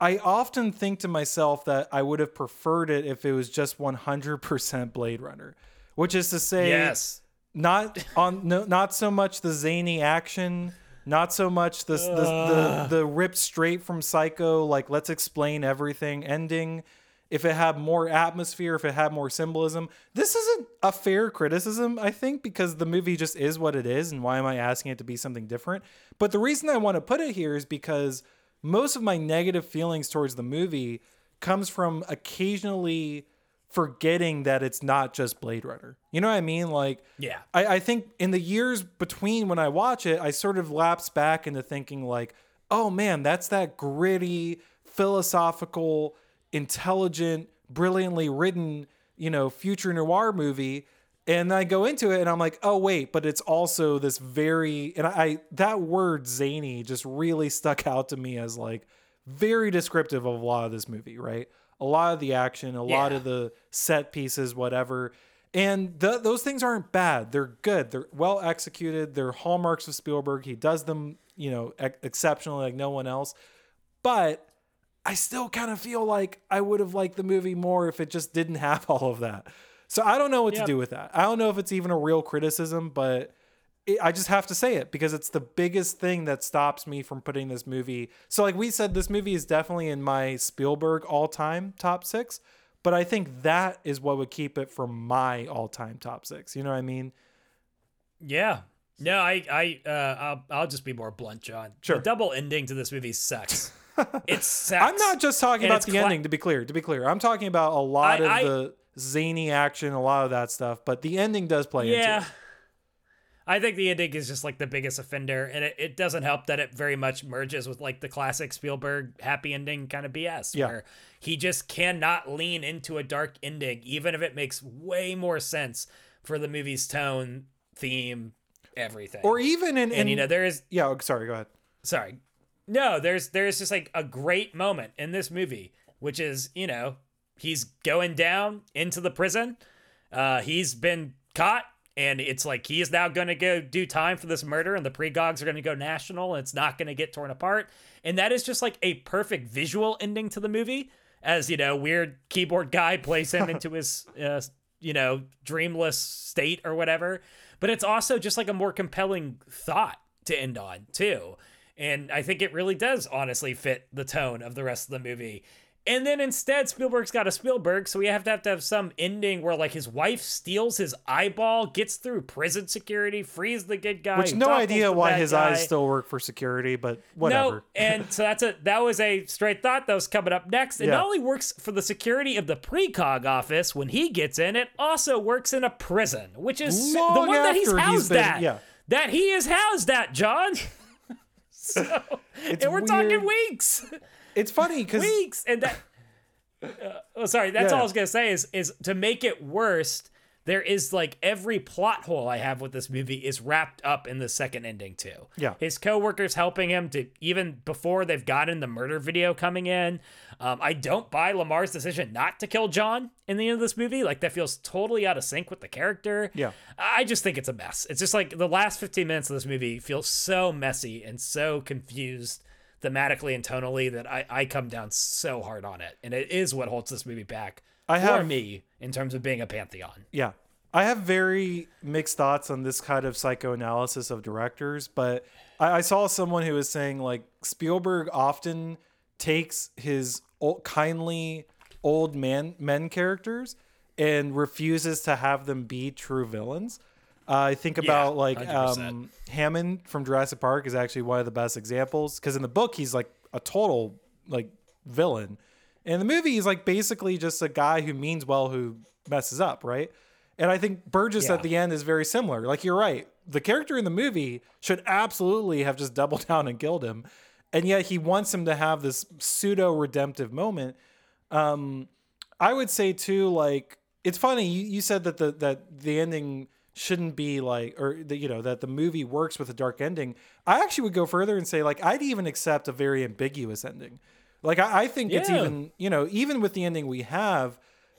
I often think to myself that I would have preferred it if it was just 100% Blade Runner, which is to say, Yes. Not on no, not so much the zany action, not so much the the, the the ripped straight from Psycho, like let's explain everything ending. If it had more atmosphere, if it had more symbolism, this isn't a fair criticism, I think, because the movie just is what it is, and why am I asking it to be something different? But the reason I want to put it here is because most of my negative feelings towards the movie comes from occasionally forgetting that it's not just Blade Runner. You know what I mean? Like, Yeah. I, I think in the years between when I watch it, I sort of lapse back into thinking like, oh man, that's that gritty, philosophical, intelligent, brilliantly written, you know, future noir movie. And I go into it and I'm like, oh wait, but it's also this very and I, I that word zany just really stuck out to me as like very descriptive of a lot of this movie, right? A lot of the action, a lot of the set pieces, whatever. And th- those things aren't bad. They're good. They're well executed. They're hallmarks of Spielberg. He does them, you know, ex- exceptionally like no one else. But I still kind of feel like I would have liked the movie more if it just didn't have all of that. So I don't know what Yep. to do with that. I don't know if it's even a real criticism, but I just have to say it because it's the biggest thing that stops me from putting this movie. So, like we said, this movie is definitely in my Spielberg all time top six, but I think that is what would keep it from my all time top six. You know what I mean? Yeah. No, I, I, uh, I'll, I'll just be more blunt, John. Sure. The double ending to this movie sucks. it sucks. I'm not just talking And about the cla- ending, to be clear. To be clear, I'm talking about a lot I- of I- the zany action, a lot of that stuff, but the ending does play Yeah. into it. I think the ending is just like the biggest offender, and it, it doesn't help that it very much merges with like the classic Spielberg happy ending kind of BS, Yeah. where he just cannot lean into a dark ending, even if it makes way more sense for the movie's tone, theme, everything. Or even in, in and you know there is yeah. oh, Sorry, go ahead. sorry. No, there's there's just like a great moment in this movie, which is, you know, he's going down into the prison. Uh he's been caught and it's like he is now going to go do time for this murder and the precogs are going to go national and it's not going to get torn apart. And that is just like a perfect visual ending to the movie as, you know, weird keyboard guy plays him into his uh, you know, dreamless state or whatever. But it's also just like a more compelling thought to end on, too. And I think it really does honestly fit the tone of the rest of the movie. And then instead, Spielberg's got a Spielberg, so we have to have to have some ending where like his wife steals his eyeball, gets through prison security, frees the good guy. Which no idea why his guy. eyes still work for security, but whatever. No, and so that's a that was a straight thought that was coming up next. It Yeah. not only works for the security of the precog office when he gets in, it also works in a prison, which is the one that he's he's housed been- at. yeah. That he is housed at, John. so, It's and we're weird. talking weeks, It's funny because weeks, and that. Uh, oh, sorry. That's Yeah. all I was gonna say is is to make it worse. There is like every plot hole I have with this movie is wrapped up in the second ending too. Yeah. his coworkers helping him to even before they've gotten the murder video coming in. Um, I don't buy Lamar's decision not to kill John in the end of this movie. Like that feels totally out of sync with the character. Yeah. I just think it's a mess. It's just like the last 15 minutes of this movie feels so messy and so confused thematically and tonally that I, I come down so hard on it. And it is what holds this movie back I for have- me in terms of being a pantheon. Yeah. I have very mixed thoughts on this kind of psychoanalysis of directors, but I, I saw someone who was saying like Spielberg often takes his old, kindly old man men characters and refuses to have them be true villains. I think about like um, Hammond from Jurassic Park is actually one of the best examples because in the book he's like a total like villain. In the movie, he's like basically just a guy who means well who messes up, right? And I think Burgess Yeah. at the end is very similar. Like you're right. The character in the movie should absolutely have just doubled down and killed him. And yet he wants him to have this pseudo redemptive moment. Um, I would say too, like it's funny. You, you said that the that the ending shouldn't be like, or that you know that the movie works with a dark ending. I actually would go further and say like I'd even accept a very ambiguous ending. Like I, I think it's even you know even with the ending we have,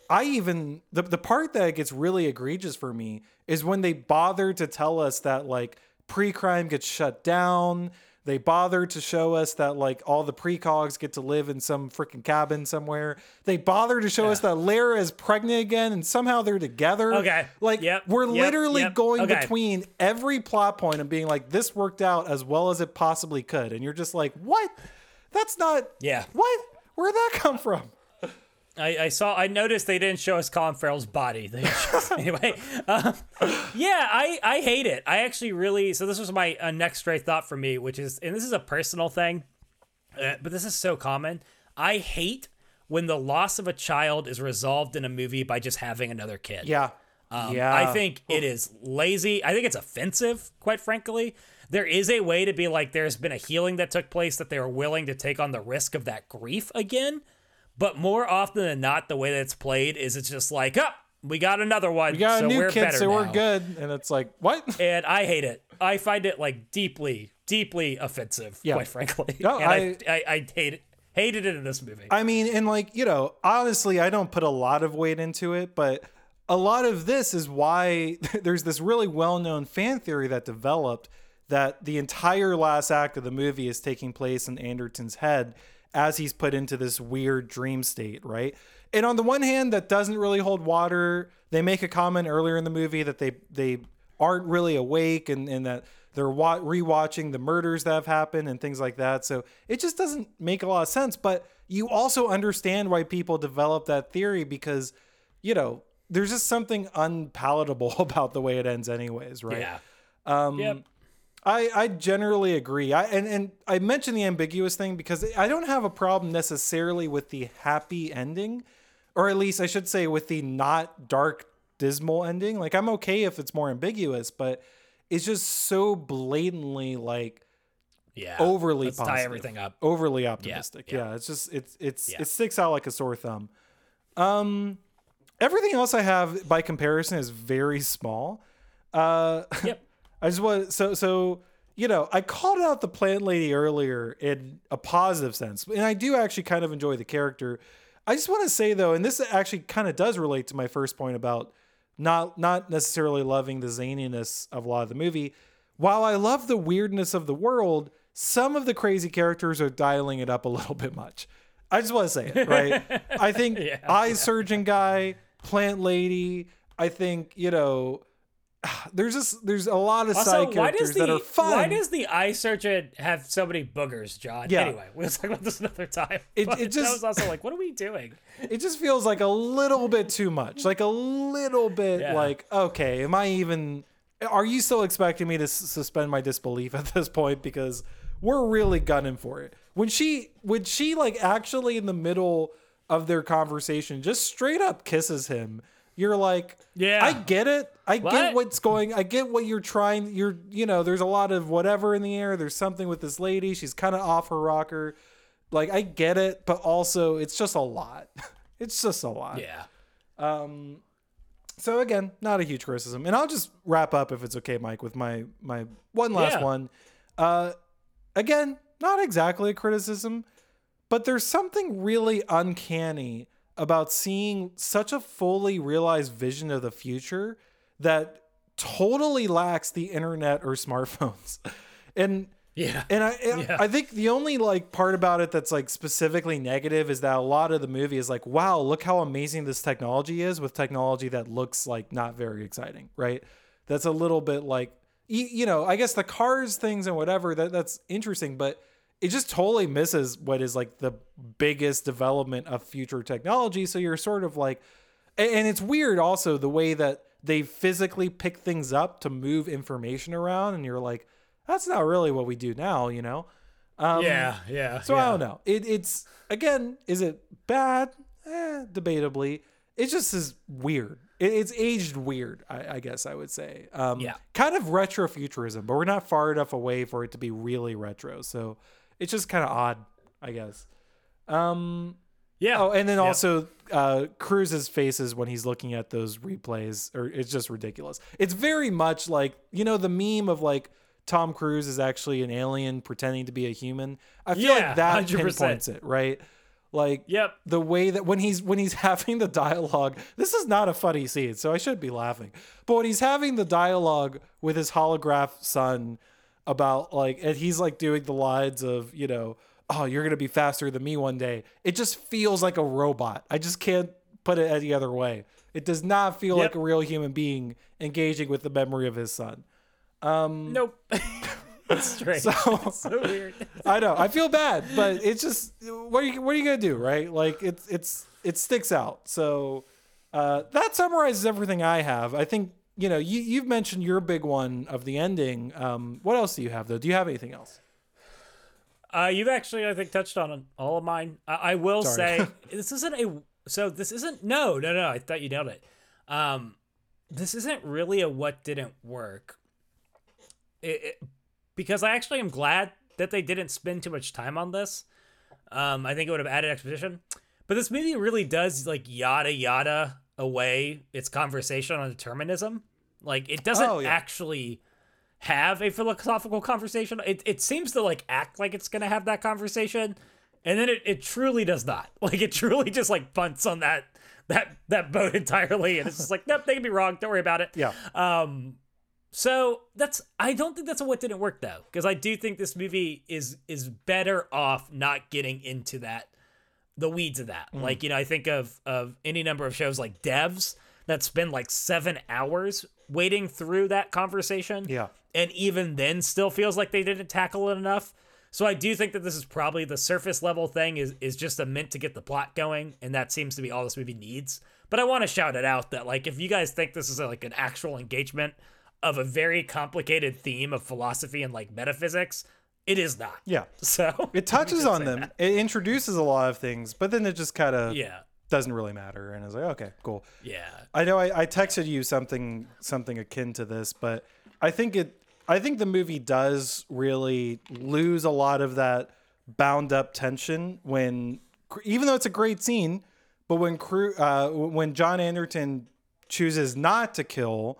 I even the the part that gets really egregious for me is when they bother to tell us that like pre-crime gets shut down. They bother to show us that like all the precogs get to live in some freaking cabin somewhere. They bother to show us that Lara is pregnant again and somehow they're together. Okay. Like Yep. we're Yep. literally Yep. going Okay. between every plot point and being like, this worked out as well as it possibly could. And you're just like, what? That's not Yeah. what? Where'd that come from? I, I saw. I noticed they didn't show us Colin Farrell's body. They just- anyway, um, yeah, I I hate it. I actually really. So this was my uh, next stray thought for me, which is, and this is a personal thing, uh, but this is so common. I hate when the loss of a child is resolved in a movie by just having another kid. Yeah. Um, yeah. I think it is lazy. I think it's offensive, quite frankly. There is a way to be like, there's been a healing that took place that they were willing to take on the risk of that grief again. But more often than not, the way that it's played is it's just like, oh, we got another one. we got so a new we're kid, so we're now." good. And it's like, what? And I hate it. I find it like deeply, deeply offensive, Yeah. quite frankly. No, and I, I, I hate it. Hated it in this movie. I mean, and like, you know, honestly, I don't put a lot of weight into it, but a lot of this is why there's this really well known fan theory that developed that the entire last act of the movie is taking place in Anderton's head as he's put into this weird dream state, right? And on the one hand, that doesn't really hold water. They make a comment earlier in the movie that they they aren't really awake and, and that they're wa- rewatching the murders that have happened and things like that. So it just doesn't make a lot of sense. But you also understand why people develop that theory because, you know, there's just something unpalatable about the way it ends, anyways, right? yeah. Um, Yep. I, I generally agree. I and, and I mentioned the ambiguous thing because I don't have a problem necessarily with the happy ending, or at least I should say with the not dark dismal ending. Like I'm okay if it's more ambiguous, but it's just so blatantly like Yeah. overly Let's tie everything up. overly optimistic. yeah. Yeah, it's just it's it's Yeah. it sticks out like a sore thumb. Um, everything else I have by comparison is very small. Uh, Yep. I just want so so you know I called out the plant lady earlier in a positive sense, and I do actually kind of enjoy the character. I just want to say though, and this actually kind of does relate to my first point about not not necessarily loving the zaniness of a lot of the movie. While I love the weirdness of the world, some of the crazy characters are dialing it up a little bit much. I just want to say it, right? I think eye surgeon guy, plant lady. I think you know. There's just there's a lot of Also, side why characters does the that are fun. why does the eye surgeon have so many boogers, John? Yeah. Anyway, we'll talk about this another time. It- it that just- was also like, what are we doing? it just feels like a little bit too much. Like a little bit Yeah. like, okay, am I even are you still expecting me to s- suspend my disbelief at this point because we're really gunning for it. When she when she like actually in the middle of their conversation just straight up kisses him, you're like, Yeah. I get it. I get what's going. I get what you're trying. You're you know, there's a lot of whatever in the air. There's something with this lady. She's kind of off her rocker. Like I get it, but also it's just a lot. it's just a lot. Yeah. Um. So again, not a huge criticism, and I'll just wrap up if it's okay, Mike, with my my one last Yeah. one. Uh, again, not exactly a criticism, but there's something really uncanny about seeing such a fully realized vision of the future that totally lacks the internet or smartphones, and Yeah. and I Yeah. I think the only like part about it that's like specifically negative is that a lot of the movie is like, wow, look how amazing this technology is with technology that looks like not very exciting, right? That's a little bit like y- you know, I guess the cars things and whatever that that's interesting, but it just totally misses what is like the biggest development of future technology. So you're sort of like and, it's weird also the way that they physically pick things up to move information around and you're like that's not really what we do now you know um, yeah. Yeah. so i don't know it, it's again is it bad eh, debatably it just is weird it, it's aged weird I, I guess i would say um, Yeah. kind of retro futurism but we're not far enough away for it to be really retro so it's just kind of odd i guess um Yeah. Oh, and then Yeah. also uh, Cruise's faces when he's looking at those replays, or it's just ridiculous. It's very much like you know the meme of like Tom Cruise is actually an alien pretending to be a human. I feel Yeah, like that 100%. pinpoints it, right? Like Yep. the way that when he's when he's having the dialogue, this is not a funny scene, so I should be laughing. But when he's having the dialogue with his holograph son about like, and he's like doing the lines of you know, oh, you're gonna be faster than me one day. It just feels like a robot. I just can't put it any other way. It does not feel like a real human being engaging with the memory of his son. um Nope. That's strange. So so weird. I know. I feel bad, but it's just what are you what are you gonna do, right? Like it's it's it sticks out. So uh, that summarizes everything I have. I think you know you you've mentioned your big one of the ending. Um, what else do you have though? Do you have anything else? Uh, you've actually, I think, touched on all of mine. I, I will Sorry. say this isn't a. So this isn't. No, no, no. I thought you nailed it. Um, this isn't really a what didn't work. It, it- because I actually am glad that they didn't spend too much time on this. Um, I think it would have added exposition. But this movie really does like yada yada away its conversation on determinism. Like it doesn't Oh, yeah. actually have a philosophical conversation. It it seems to like act like it's gonna have that conversation, and then it, it truly does not. Like it truly just like punts on that that that boat entirely, and it's just like nope, they can be wrong. Don't worry about it. Yeah. Um, so that's I don't think that's what didn't work though, because I do think this movie is is better off not getting into that the weeds of that. Mm. Like you know, I think of of any number of shows like Devs that spend like seven hours wading through that conversation. Yeah. and even then still feels like they didn't tackle it enough. So I do think that this is probably the surface level thing is is just a meant to get the plot going, and that seems to be all this movie needs. But I want to shout it out that like if you guys think this is like an actual engagement of a very complicated theme of philosophy and like metaphysics, it is not. Yeah. So It touches on them. It introduces a lot of things, but then it just kind of Yeah. doesn't really matter. And it's like, okay, cool. Yeah. I know I, I texted you something something akin to this, but I think it I think the movie does really lose a lot of that bound up tension when even though it's a great scene, But when crew, uh, when John Anderton chooses not to kill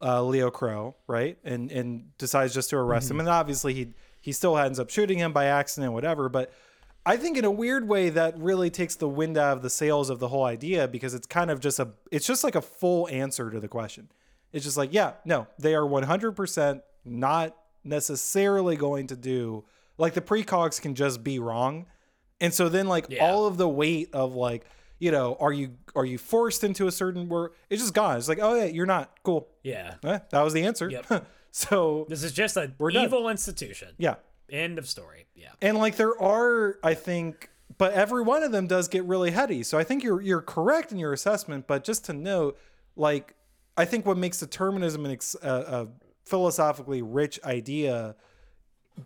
uh, Leo Crow, right, and and decides just to arrest him, and obviously he he still ends up shooting him by accident, whatever. But I think in a weird way that really takes the wind out of the sails of the whole idea because it's kind of just a it's just like a full answer to the question. It's just like, yeah, no, they are 100% not necessarily going to do like the precogs can just be wrong. And so then like Yeah. all of the weight of like, you know, are you are you forced into a certain word? It's just gone. It's like, oh yeah, you're not. Cool. Yeah. Eh, that was the answer. Yep. so This is just a We're done. evil institution. yeah. End of story. Yeah. And like there are, I think, but every one of them does get really heady. So I think you're you're correct in your assessment. But just to note, like I think what makes determinism an ex- a, a philosophically rich idea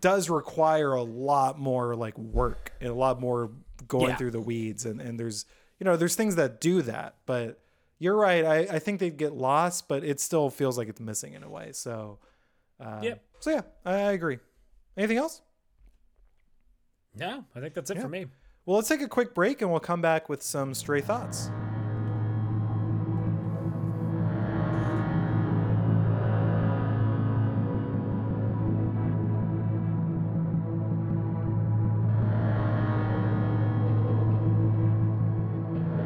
does require a lot more like work and a lot more going Yeah. through the weeds. And and there's you know there's things that do that, but you're right. I I think they'd get lost, but it still feels like it's missing in a way. So. Uh, Yep. So yeah, I, I agree. Anything else? No, I think that's it Yeah. for me. Well, let's take a quick break and we'll come back with some stray thoughts.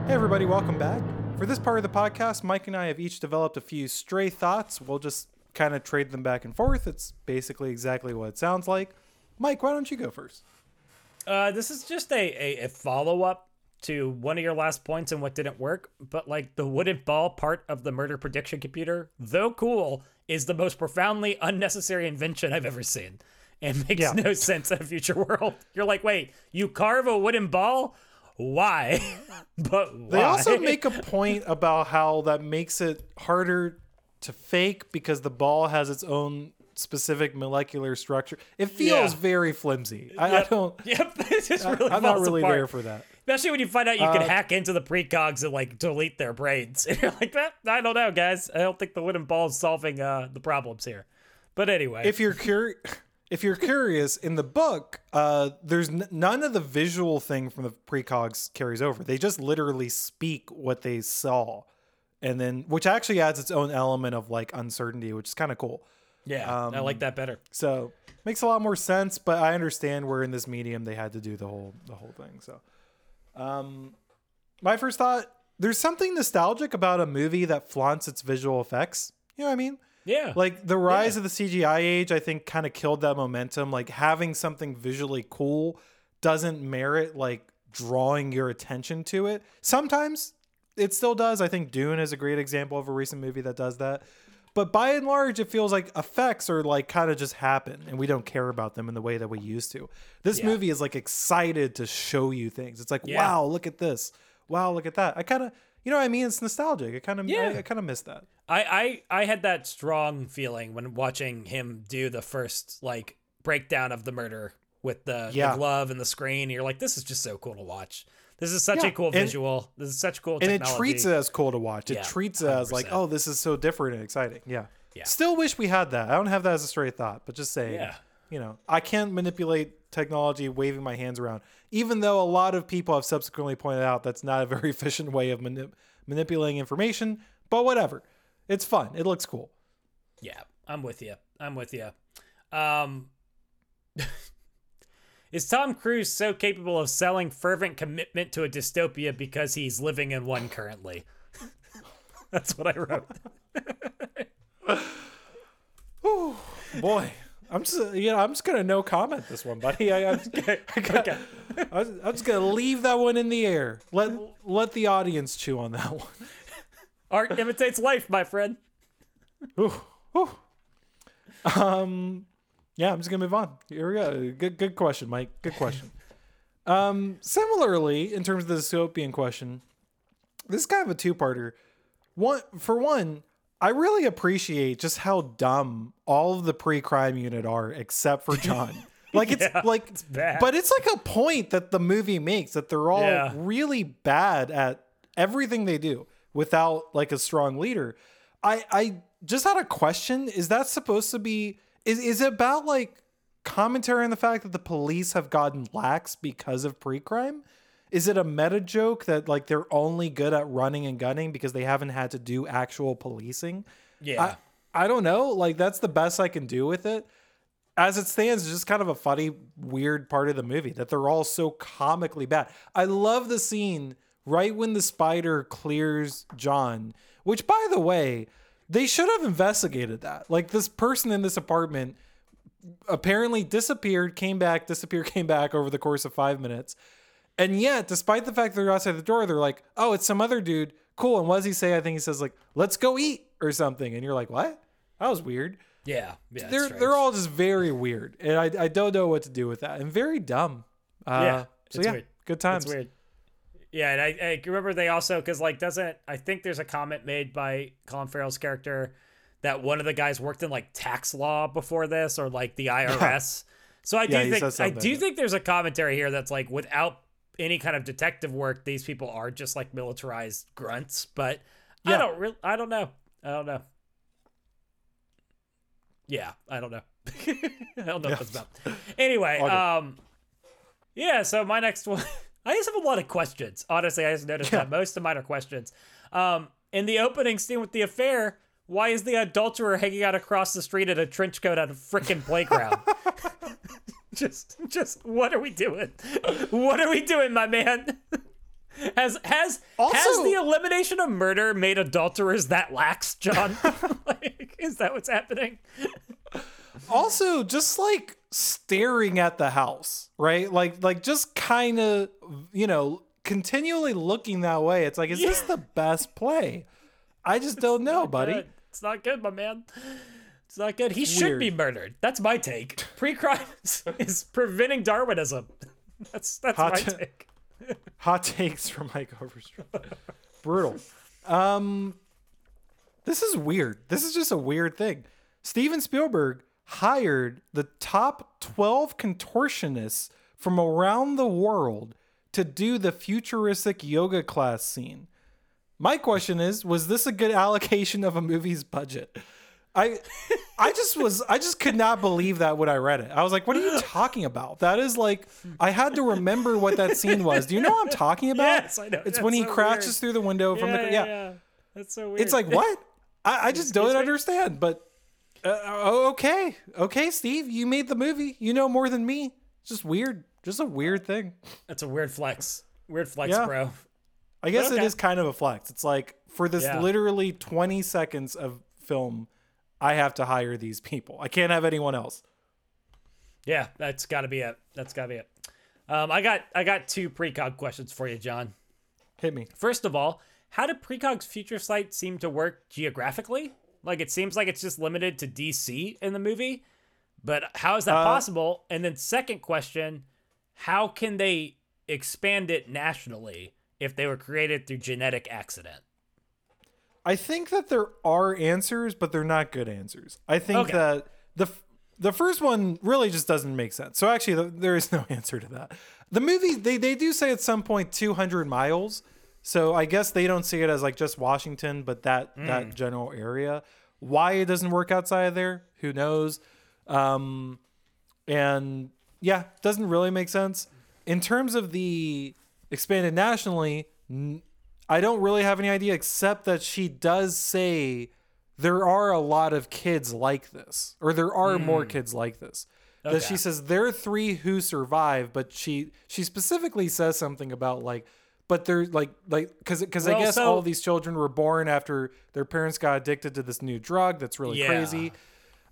Hey, everybody, welcome back. For this part of the podcast, Mike and I have each developed a few stray thoughts. We'll just kind of trade them back and forth. It's basically exactly what it sounds like. Mike, why don't you go first? Uh, this is just a, a, a follow up to one of your last points and what didn't work. But like the wooden ball part of the murder prediction computer, though cool, is the most profoundly unnecessary invention I've ever seen. And makes Yeah. no sense in a future world. You're like, wait, you carve a wooden ball? Why? but why? They also make a point about how that makes it harder to fake because the ball has its own specific molecular structure. It feels Yeah. very flimsy. I, I don't. Yep, it just I- really I'm not falls really apart. there for that. Especially when you find out you Uh, can hack into the precogs and like delete their brains. And you're like, "Eh, I don't know, guys. I don't think the wooden ball is solving uh, the problems here. But anyway, If you're curious. If you're curious, in the book, uh, there's n- none of the visual thing from the precogs carries over. They just literally speak what they saw, and then which actually adds its own element of like uncertainty, which is kind of cool. yeah, I um, like that better. So makes a lot more sense, but I understand where in this medium they had to do the whole the whole thing. So, um, my first thought: there's something nostalgic about a movie that flaunts its visual effects. You know what I mean? Yeah, Like the rise Yeah. of the CGI age, I think kind of killed that momentum. Like having something visually cool doesn't merit like drawing your attention to it. Sometimes it still does. I think Dune is a great example of a recent movie that does that. But by and large, it feels like effects are like kind of just happen and we don't care about them in the way that we used to. This Yeah. movie is like excited to show you things. It's like, Yeah. wow, look at this. Wow, look at that. I kind of, you know what I mean? It's nostalgic. I kind of, Yeah. I, I kind of miss that. I, I I had that strong feeling when watching him do the first like breakdown of the murder with the, the glove and the screen. You're like, this is just so cool to watch. This is such Yeah, a cool and- visual. This is such cool and technology. it treats it as cool to watch. It Yeah, treats it as like, oh, this is so different and exciting. Yeah. Yeah. Still wish we had that. I don't have that as a straight thought, but just saying. Yeah. You know, I can't manipulate technology waving my hands around, even though a lot of people have subsequently pointed out that's not a very efficient way of manip- manipulating information. But whatever, it's fun. It looks cool. Yeah, I'm with you. I'm with you. Um, is Tom Cruise so capable of selling fervent commitment to a dystopia because he's living in one currently? That's what I wrote. Boy. I'm just, you know, I'm just gonna no comment this one, buddy. I, I'm, I got, I was, I'm just gonna leave that one in the air. Let let the audience chew on that one. Art imitates life, my friend. Ooh, ooh. Um, yeah, I'm just gonna move on. Here we go. Good, good question, Mike. Good question. um, similarly, in terms of the dystopian question, this is kind of a two-parter. One, for one, I really appreciate just how dumb all of the pre-crime unit are, except for John. Like it's Yeah, like, it's bad. but it's like a point that the movie makes that they're all Yeah. really bad at everything they do without like a strong leader. I I just had a question. Is that supposed to be is is it about like commentary on the fact that the police have gotten lax because of pre-crime? Is it a meta joke that like they're only good at running and gunning because they haven't had to do actual policing? Yeah. I, I don't know. Like that's the best I can do with it. As it stands, it's just kind of a funny, weird part of the movie that they're all so comically bad. I love the scene right when the spider clears John, which by the way, they should have investigated that. Like this person in this apartment apparently disappeared, came back, disappeared, came back over the course of five minutes. And yet, despite the fact that they're outside the door, they're like, oh, it's some other dude. Cool. And what does he say? I think he says, like, let's go eat or something. And you're like, what? That was weird. yeah. Yeah. they're they're all just very weird. And I, I don't know what to do with that. And very dumb. Uh, Yeah, So it's yeah, weird. good times. It's weird. Yeah, and I, I remember they also because like doesn't I think there's a comment made by Colin Farrell's character that one of the guys worked in like tax law before this or like the IRS. So I do Yeah, think I do think there's a commentary here that's like without any kind of detective work, these people are just like militarized grunts. But I don't really I don't know. I don't know. Yeah, I don't know. I don't know what that's about. Anyway, um yeah, so my next one I just have a lot of questions. Honestly, I just noticed Yeah. that most of mine are questions. Um in the opening scene with the affair, why is the adulterer hanging out across the street in a trench coat at a freaking playground? just just what are we doing? What are we doing, my man? Has has has the elimination of murder made adulterers that lax, John? like, is that what's happening? also just like staring at the house right like like just kind of you know continually looking that way it's like is this the best play i just don't know buddy Good. It's not good, my man. It's not good. He should be murdered. That's my take. Pre-crime is- preventing Darwinism. That's that's Hot my ta- take. hot takes from mike overstreet brutal um this is weird this is just a weird thing steven spielberg hired the top 12 contortionists from around the world to do the futuristic yoga class scene my question is was this a good allocation of a movie's budget i i just was i just could not believe that when i read it i was like what are you talking about that is like i had to remember what that scene was do you know what i'm talking about Yes, I know. it's That's when he so craches weird. through the window from yeah, the yeah, yeah. That's so weird. it's like what i, I just don't me? understand but uh, oh, okay okay steve you made the movie you know more than me it's just weird just a weird thing That's a weird flex. Weird flex, Yeah. bro. I guess it Okay. is kind of a flex. It's like for this Yeah. literally 20 seconds of film, I have to hire these people. I can't have anyone else. Yeah, that's got to be it. That's got to be it. Um, I got I got two precog questions for you, John. Hit me. First of all, how did Precog's future sight seem to work geographically? Like it seems like it's just limited to DC in the movie, but how is that Uh, possible? And then second question, how can they expand it nationally if they were created through genetic accident? I think that there are answers, but they're not good answers. I think Okay. that the the first one really just doesn't make sense. So actually, th- there is no answer to that. The movie they they do say at some point 200 miles. So I guess they don't see it as like just Washington, but that that general area. Why it doesn't work outside of there, who knows? Um, and yeah, doesn't really make sense. In terms of the expanded nationally, n- I don't really have any idea except that she does say there are a lot of kids like this, or there are more kids like this. That she says there are three who survive, but she she specifically says something about like, but they're like like because because I guess so- all these children were born after their parents got addicted to this new drug that's really Yeah. crazy.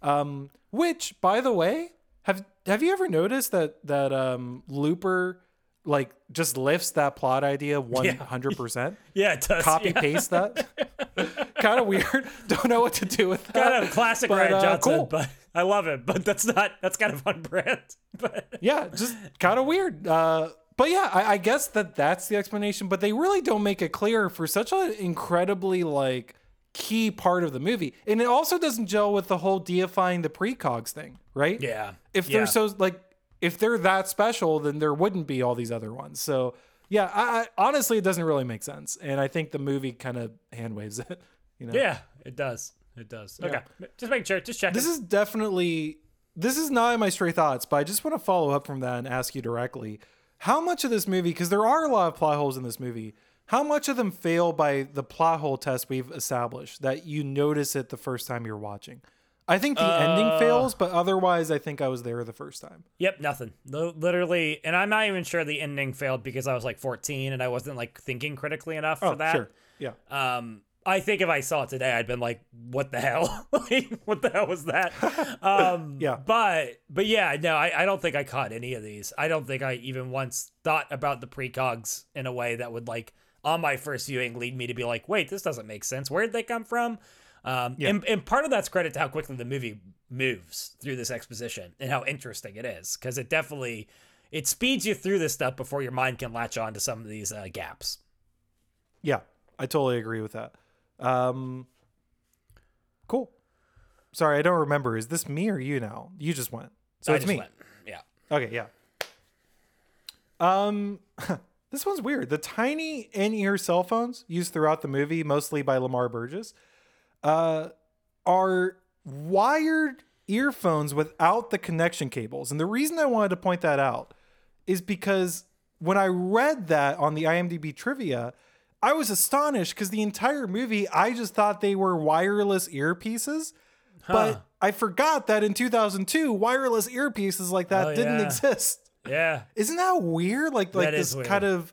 Um, which, by the way, have have you ever noticed that that um, Looper like just lifts that plot idea one hundred percent? Yeah, it does. Copy yeah. paste that. kind of weird. Don't know what to do with that. Kind of classic But, Rian uh, Johnson, cool. but I love it. But that's not that's kind of on brand. But yeah, just kind of weird. Uh, but yeah, I, I guess that that's the explanation. But they really don't make it clear for such an incredibly like key part of the movie, and it also doesn't gel with the whole deifying the precogs thing, right? yeah, If they're so like, if they're that special, then there wouldn't be all these other ones. So yeah, I, I honestly, it doesn't really make sense, and I think the movie kind of hand waves it. You know? yeah, it does. It does. Okay, just make sure. Just check. This is definitely this is not in my stray thoughts, but I just want to follow up from that and ask you directly. How much of this movie, because there are a lot of plot holes in this movie, how much of them fail by the plot hole test we've established that you notice it the first time you're watching? I think the ending fails, but otherwise, I think I was there the first time. Yep, nothing. Li- Literally, and I'm not even sure the ending failed because I was like 14 and I wasn't like thinking critically enough Oh, for that. sure. Yeah. Um, I think if I saw it today, I'd been like, "What the hell? like, what the hell was that?" Um, Yeah. But but yeah, no, I, I don't think I caught any of these. I don't think I even once thought about the precogs in a way that would like on my first viewing lead me to be like, "Wait, this doesn't make sense. Where did they come from?" Um, Yeah. and, and part of that's credit to how quickly the movie moves through this exposition and how interesting it is because it definitely it speeds you through this stuff before your mind can latch on to some of these uh, gaps. Yeah, I totally agree with that. Um, cool. Sorry, I don't remember. Is this me or you now? You just went. So I it's me. went, yeah. Okay, yeah. Um, this one's weird. The tiny in-ear cell phones used throughout the movie, mostly by Lamar Burgess, uh, are wired earphones without the connection cables. And the reason I wanted to point that out is because when I read that on the IMDb trivia, I was astonished because the entire movie, I just thought they were wireless earpieces. But I forgot that in 2002, wireless earpieces like that Oh, didn't yeah. exist. Yeah. Isn't that weird? Like like That this kind of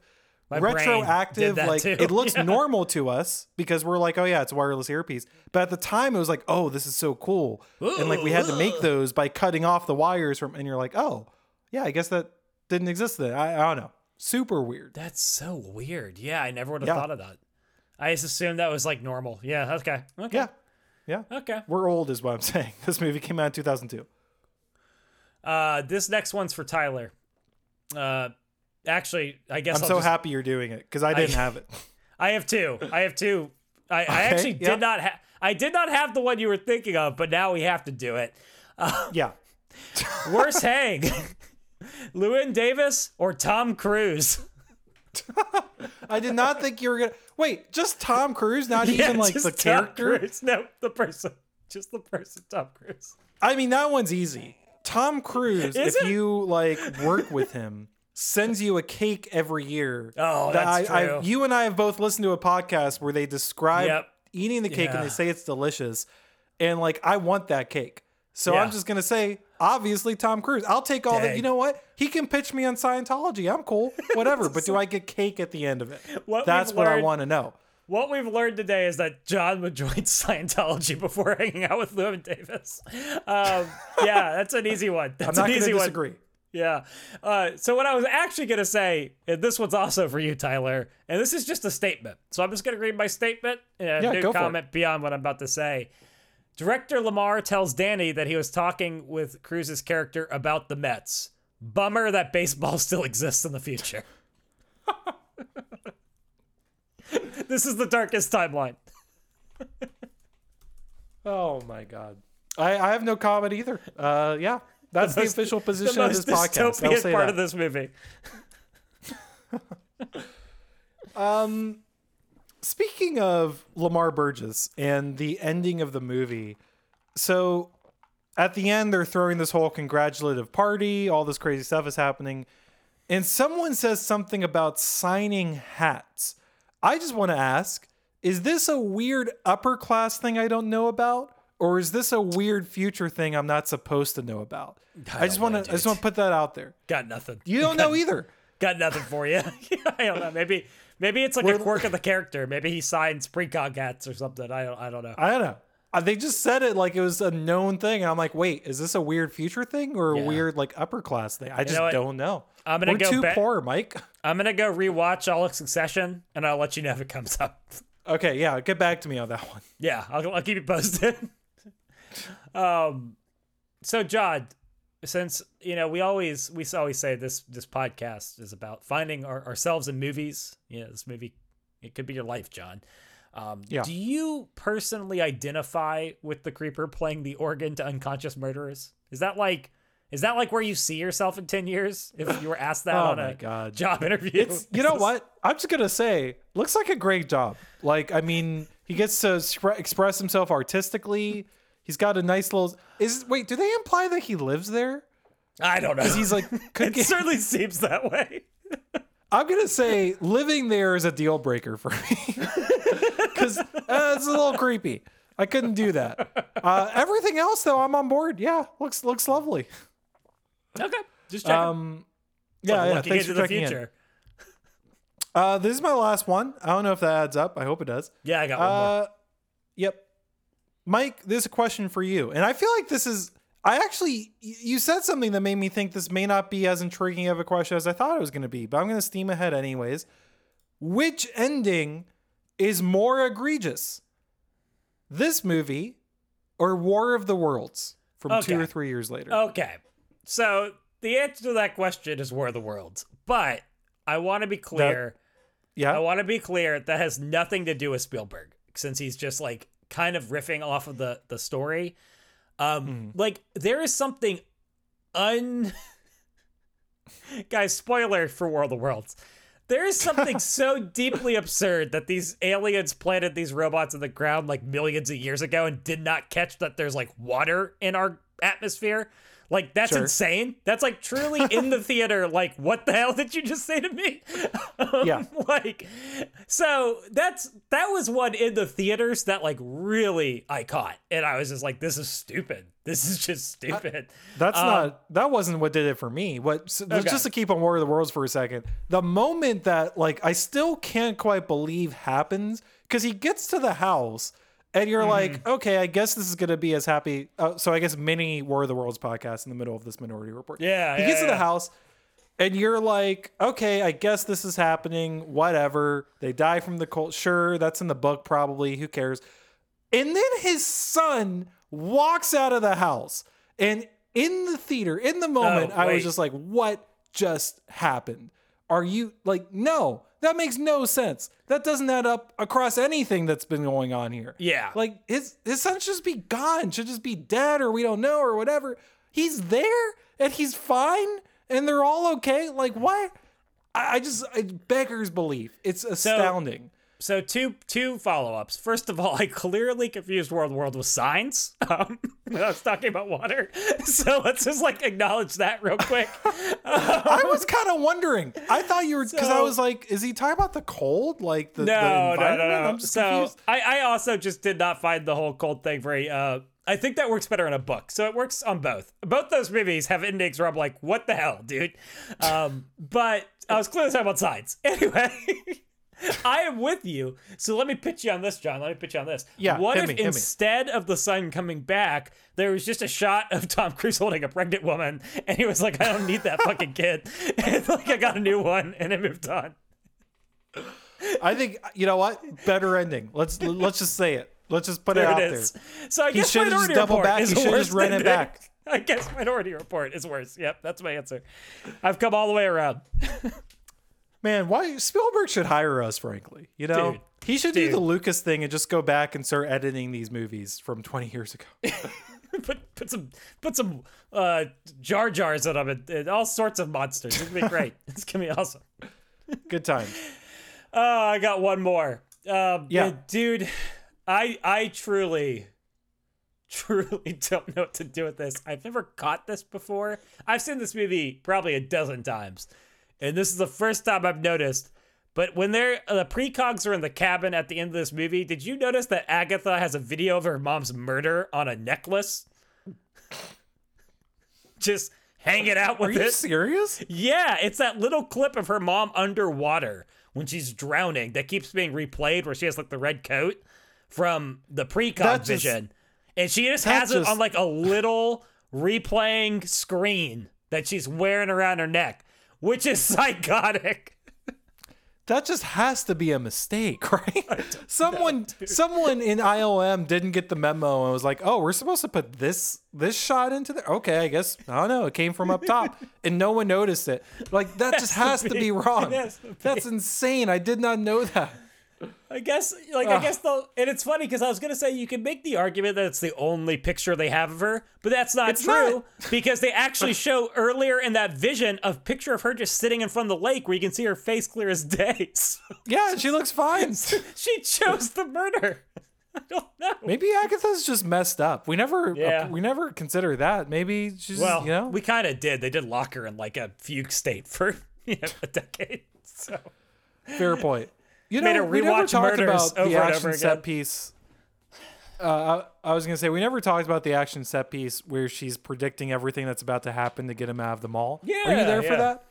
My retroactive. Like too. it looks Yeah. normal to us because we're like, oh yeah, it's a wireless earpiece. But at the time, it was like, oh, this is so cool, and like we had to make those by cutting off the wires from. And you're like, oh yeah, I guess that didn't exist then. I, I don't know. Super weird. That's so weird. Yeah, I never would have Yeah. thought of that. I just assumed that was like normal. Yeah, okay. Okay. Yeah, yeah. Okay. We're old, is what I'm saying. This movie came out in 2002. Uh this next one's for Tyler. Uh actually, I guess I'm I'll so just- happy you're doing it because I didn't have it. I have two. I have two. I, I Okay, actually yeah. did not have I did not have the one you were thinking of, but now we have to do it. yeah. Worst hang. Llewyn Davis or Tom Cruise? I did not think you were gonna wait. Just Tom Cruise, not Yeah, even like the Tom character. Cruise. No, the person. Just the person, Tom Cruise. I mean, that one's easy. Tom Cruise, Is if it? you like work with him, sends you a cake every year. Oh, that that's I, true. I, you and I have both listened to a podcast where they describe Yep. eating the cake and they say it's delicious, and like I want that cake. So I'm just gonna say, obviously Tom Cruise. I'll take all that. Dang. You know what? He can pitch me on Scientology. I'm cool. Whatever. but do I get cake at the end of it? What That's what I want to know. What we've learned today is that John would join Scientology before hanging out with Llewyn Davis. Um, yeah, that's an easy one. That's not an easy one. disagree. Yeah. Uh, so what I was actually gonna say, and this one's also for you, Tyler, and this is just a statement. So I'm just gonna read my statement and Yeah, no go for it. comment beyond what I'm about to say. Director Lamar tells Danny that he was talking with Cruise's character about the Mets. Bummer that baseball still exists in the future. this is the darkest timeline. Oh my god. I, I have no comment either. Uh, yeah, that's the, most- official The position of most this podcast. I'll say part that. of this movie. Speaking of Lamar Burgess and the ending of the movie, so at the end they're throwing this whole congratulative party, all this crazy stuff is happening, and someone says something about signing hats. I just want to ask, is this a weird upper class thing I don't know about? Or is this a weird future thing I'm not supposed to know about? I, just want to I just want to put that out there. Got nothing. You don't know either. Got nothing for you. I don't know. Maybe maybe it's like a We're- quirk of the character. Maybe he signs precog hats or something. I don't I don't know. I don't know. Uh, They just said it like it was a known thing, and I'm like, wait, is this a weird future thing or a Yeah. weird like upper class thing? I just know don't know. I'm gonna We're go too poor, Mike. I'm gonna go rewatch all of Succession, and I'll let you know if it comes up. Okay, yeah, get back to me on that one. Yeah, I'll, I'll keep you posted. um, so John, since you know we always we always say this this podcast is about finding our, ourselves in movies. You know, this movie it could be your life, John. Um, Yeah. Do you personally identify with the creeper playing the organ to unconscious murderers? Is that like is that like where you see yourself in ten years? If you were asked that Oh on a God. job interview, It's you know what? I'm just gonna say, looks like a great job. Like, I mean, he gets to express himself artistically. He's got a nice little. Is wait, do they imply that he lives there? I don't know. He's like, it get, certainly seems that way. I'm gonna say living there is a deal breaker for me because uh, it's a little creepy. I couldn't do that. Uh, everything else, though, I'm on board. Yeah, looks looks lovely. Okay, just checking. Um, yeah, yeah. Thanks into for the checking in. Uh, this is my last one. I don't know if that adds up. I hope it does. Yeah, I got one more. Uh, yep. Mike, there's a question for you, and I feel like this is. I actually you said something that made me think this may not be as intriguing of a question as I thought it was going to be, but I'm going to steam ahead anyways. Which ending is more egregious? This movie or War of the Worlds from two or three years later? Okay. So the answer to that question is War of the Worlds. But I want to be clear. yeah. I want to be clear that has nothing to do with Spielberg since he's just like kind of riffing off of the the story. Um like there is something un Guys, spoiler for World of Worlds. There is something so deeply absurd that these aliens planted these robots in the ground like millions of years ago and did not catch that there's like water in our atmosphere. Like that's Sure. insane. That's like truly in the theater. Like, what the hell did you just say to me? Um, Yeah. Like, so that's that was one in the theaters that like really I caught, and I was just like, this is stupid. This is just stupid. That's Um, not that wasn't what did it for me. What so, Okay. just to keep on War of the Worlds for a second. The moment that like I still can't quite believe happens because he gets to the house and you're like, Mm-hmm. okay, I guess this is gonna be as happy. Uh, so I guess many War of the Worlds podcast in the middle of this Minority Report. Yeah, he yeah, gets to the house. And you're like, okay, I guess this is happening. Whatever. They die from the cold. Sure, that's in the book, probably. Who cares? And then his son walks out of the house. And in the theater, in the moment, Oh, I was just like, what just happened? Are you like, no, that makes no sense. That doesn't add up across anything that's been going on here. Yeah. Like his his son should just be gone, should just be dead, or we don't know, or whatever. He's there and he's fine and they're all okay. Like what? I, I just I, beggars belief. It's astounding. So two two follow ups. First of all, I clearly confused World World with signs. Um, when I was talking about water. So let's just like acknowledge that real quick. I was kind of wondering. I thought you were because I was like, is he talking about the cold? Like the, the no, no, environment? no, no. I'm just so. I, I also just did not find the whole cold thing very. Uh, I think that works better in a book. So it works on both. Both those movies have endings where I'm like, what the hell, dude? Um, but I was clearly talking about signs. Anyway. I am with you. So let me pitch you on this, John. Let me pitch you on this. Yeah, What if me, instead of the sun coming back, there was just a shot of Tom Cruise holding a pregnant woman, and he was like, "I don't need that fucking kid," and like I got a new one, and it moved on. I think you know what? Better ending. Let's let's just say it. Let's just put it out There it there. is. So I He guess should've just Minority Report back. is He should've worse just ran it back. I guess Minority Report is worse. Yep, that's my answer. I've come all the way around. Man, why Spielberg should hire us, frankly. You know, Dude. he should do the Lucas thing and just go back and start editing these movies from 20 years ago. put put some put some uh, jar jars in them and, all sorts of monsters. It's gonna be great. it's gonna be awesome. Good time. Oh, I got one more. Um, Yeah. dude, I I truly, truly don't know what to do with this. I've never caught this before. I've seen this movie probably a dozen times, and this is the first time I've noticed. But when they're the precogs are in the cabin at the end of this movie, did you notice that Agatha has a video of her mom's murder on a necklace? Just hanging out with Are with you it. serious? Yeah, it's that little clip of her mom underwater when she's drowning that keeps being replayed where she has like the red coat from the precog just- vision. And she just has it on like a little replaying screen that she's wearing around her neck, which is psychotic. That just has to be a mistake, right? someone someone in ILM didn't get the memo and was like, "Oh, we're supposed to put this this shot into there." Okay, I guess I don't know. It came from up top, and no one noticed it. Like that just has to be wrong. It has to be. That's insane. I did not know that. I guess, like, I guess the and it's funny because I was gonna say you can make the argument that it's the only picture they have of her, but that's not It's true not. because they actually show earlier in that vision a picture of her just sitting in front of the lake where you can see her face clear as day. So Yeah, she looks fine. she chose the murder. I don't know. Maybe Agatha's just messed up. We never uh, Yeah. we never consider that. Maybe she's Well, you know we kind of did. They did lock her in like a fugue state for you know, a decade. So Fair point. You Made know, her we never rewatch talked Murders about over the and action over set piece. Uh, I, I was gonna say we never talked about the action set piece where she's predicting everything that's about to happen to get him out of the mall. Yeah, are you Yeah, there for that?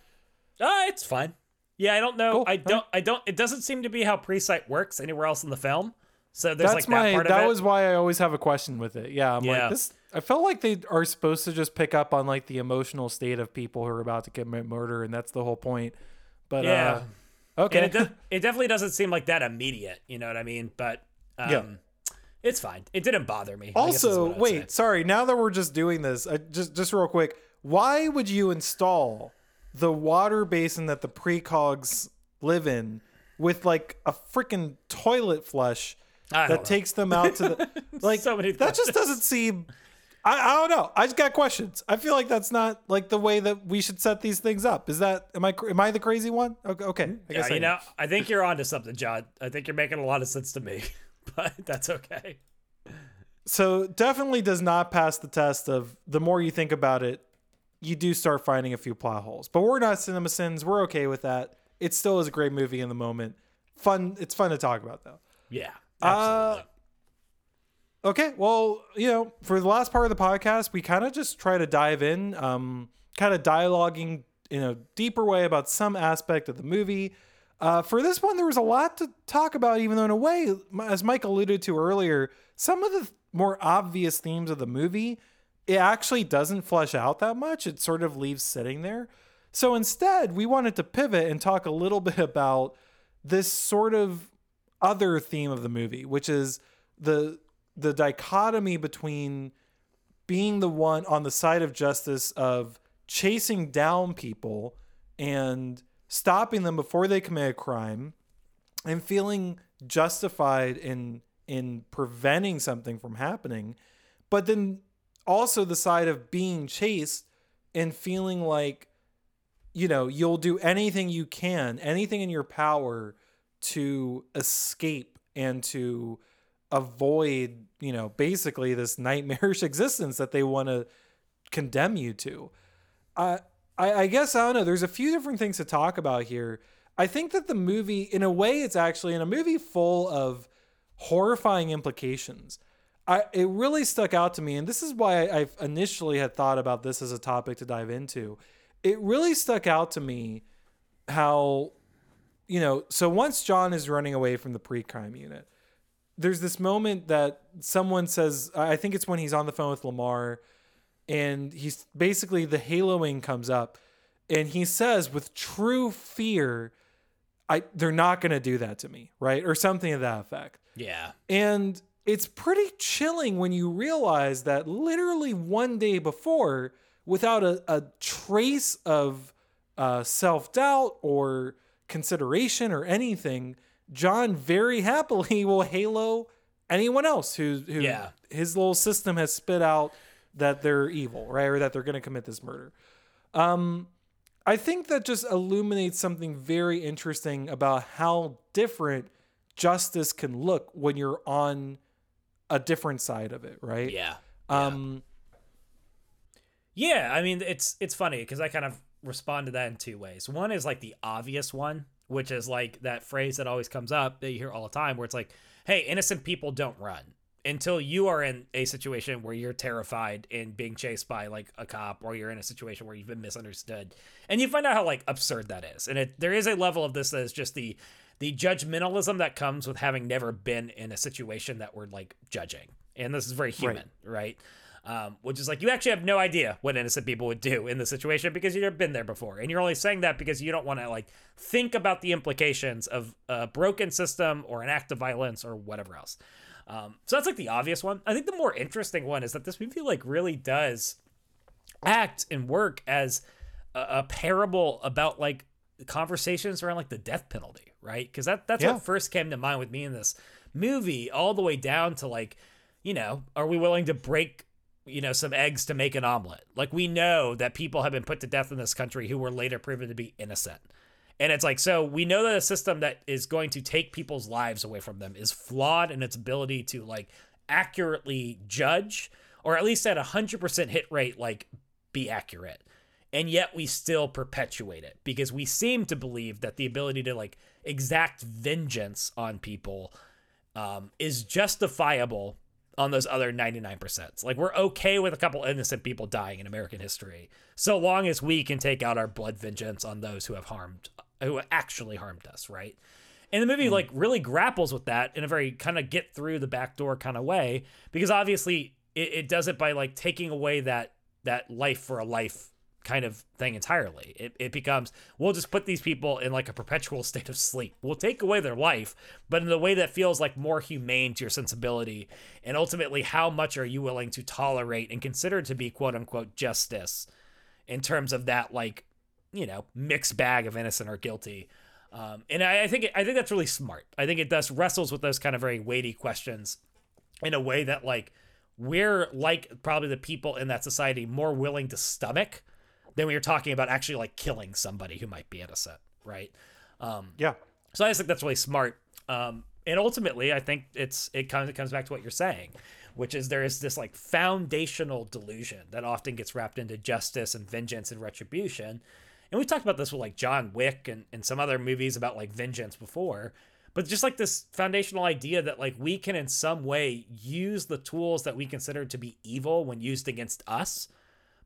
uh, it's fine. Yeah, I don't know. Cool. I don't. I don't. It doesn't seem to be how pre-sight works anywhere else in the film. So there's That's like my. that part that of it. That was why I always have a question with it. Yeah, I'm Yeah. like this. I felt like they are supposed to just pick up on like the emotional state of people who are about to commit murder, and that's the whole point. But Yeah. uh, okay, And it, does, it definitely doesn't seem like that immediate. You know what I mean? But um, Yeah. it's fine. It didn't bother me. I guess is Also, wait, say. sorry. Now that we're just doing this, I, just just real quick, why would you install the water basin that the precogs live in with like a freaking toilet flush that know. takes them out to the like? So many that just doesn't seem. I, I don't know. I just got questions. I feel like that's not like the way that we should set these things up. Is that am I am I the crazy one? Okay, okay. I guess I you am. know, I think you're onto something, John. I think you're making a lot of sense to me, but that's okay. So definitely does not pass the test of the more you think about it, you do start finding a few plot holes. But we're not CinemaSins. We're okay with that. It still is a great movie in the moment. Fun. It's fun to talk about though. Yeah, Uh, absolutely. Okay. Well, you know, for the last part of the podcast, we kind of just try to dive in, um, kind of dialoguing in a deeper way about some aspect of the movie. Uh, for this one, there was a lot to talk about, even though in a way, as Mike alluded to earlier, some of the more obvious themes of the movie, it actually doesn't flesh out that much. It sort of leaves sitting there. So instead, we wanted to pivot and talk a little bit about this sort of other theme of the movie, which is the the dichotomy between being the one on the side of justice of chasing down people and stopping them before they commit a crime and feeling justified in in preventing something from happening but then also the side of being chased and feeling like you know you'll do anything you can anything in your power to escape and to avoid you know basically this nightmarish existence that they want to condemn you to I, I I guess I don't know. There's a few different things to talk about here. I think that the movie, in a way, it's actually in a movie full of horrifying implications. I it really stuck out to me, and this is why I initially had thought about this as a topic to dive into. It really stuck out to me how, you know, so once John is running away from the pre-crime unit, there's this moment that someone says, I think it's when he's on the phone with Lamar, and he's basically the haloing comes up and he says with true fear i they're not going to do that to me right? Or something of that effect. Yeah, and it's pretty chilling when you realize that literally one day before without a, a trace of uh, self-doubt or consideration or anything john very happily will halo anyone else who, who Yeah. his little system has spit out that they're evil, right? Or that they're going to commit this murder. Um, I think that just illuminates something very interesting about how different justice can look when you're on a different side of it, right? yeah, Um, yeah. I mean, it's it's funny because I kind of respond to that in two ways. One is like the obvious one, which is like that phrase that always comes up that you hear all the time, where it's like, "Hey, innocent people don't run." Until you are in a situation where you're terrified and being chased by like a cop, or you're in a situation where you've been misunderstood, and you find out how like absurd that is, and it, there is a level of this that is just the the judgmentalism that comes with having never been in a situation that we're like judging, and this is very human, right? Um, which is like you actually have no idea what innocent people would do in the situation because you've never been there before, and you're only saying that because you don't want to like think about the implications of a broken system or an act of violence or whatever else. Um, so that's like the obvious one. I think the more interesting one is that this movie like really does act and work as a, a parable about like conversations around like the death penalty, right? Because that that's Yeah. what first came to mind with me in this movie, all the way down to like, you know, are we willing to break, you know, some eggs to make an omelet? Like we know that people have been put to death in this country who were later proven to be innocent. And it's like, so we know that a system that is going to take people's lives away from them is flawed in its ability to like accurately judge, or at least at a hundred percent hit rate, like be accurate. and yet we still perpetuate it because we seem to believe that the ability to like exact vengeance on people um, is justifiable on those other 99%. Like we're okay with a couple innocent people dying in American history so long as we can take out our blood vengeance on those who have harmed who actually harmed us, right? And the movie hmm. like really grapples with that in a very kind of get through the back door kind of way because obviously it, it does it by like taking away that that life for a life kind of thing entirely. It, it becomes we'll just put these people in like a perpetual state of sleep. We'll take away their life, but in a way that feels like more humane to your sensibility. And ultimately, how much are you willing to tolerate and consider to be quote unquote justice in terms of that like you know mixed bag of innocent or guilty. Um, and I, I think I think that's really smart. I think it does wrestles with those kind of very weighty questions in a way that like we're like probably the people in that society more willing to stomach than when you're talking about actually like killing somebody who might be innocent, right? Um, Yeah. so I just think that's really smart. Um, and ultimately, I think it's it kind of comes back to what you're saying, which is there is this like foundational delusion that often gets wrapped into justice and vengeance and retribution. And we talked about this with like John Wick and, and some other movies about like vengeance before. But just like this foundational idea that like we can in some way use the tools that we consider to be evil when used against us,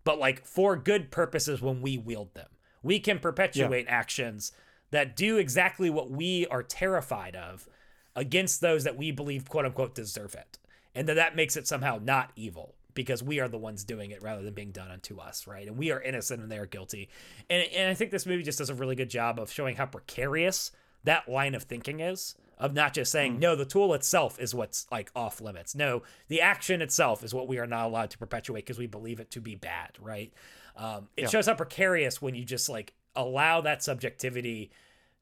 but like for good purposes when we wield them. We can perpetuate actions that do exactly what we are terrified of against those that we believe quote unquote deserve it. And that that makes it somehow not evil because we are the ones doing it rather than being done unto us, right? And we are innocent and they are guilty. And and I think this movie just does a really good job of showing how precarious that line of thinking is of not just saying no the tool itself is what's like off limits. No the action itself is what we are not allowed to perpetuate because we believe it to be bad right? Um, it shows how precarious when you just like allow that subjectivity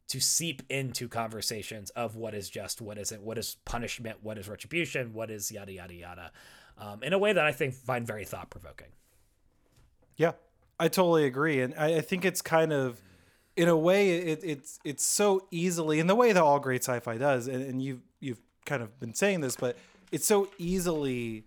to seep into conversations of what is just what isn't what is punishment what is retribution what is yada yada yada um, in a way that i think find very thought-provoking. Yeah, I totally agree, and I, I think it's kind of, in a way, it, it's it's so easily in the way that all great sci-fi does, and, and you've you've kind of been saying this, but it's so easily,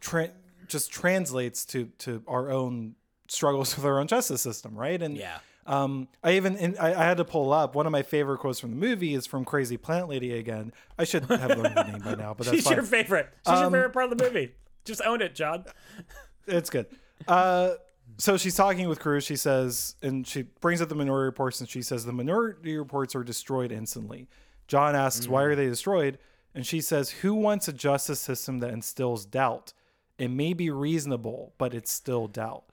tra- just translates to to our own struggles with our own justice system, right? And yeah um, I even I, I had to pull up one of my favorite quotes from the movie is from Crazy Plant Lady again. I should have learned the name by now, but that's she's fine. your favorite she's your favorite part of the movie just own it john it's good. Uh, so she's talking with Cruise. She says, and she brings up the minority reports, and she says the minority reports are destroyed instantly. John asks, "Why are mm. they destroyed?" And she says, "Who wants a justice system that instills doubt? It may be reasonable, but it's still doubt."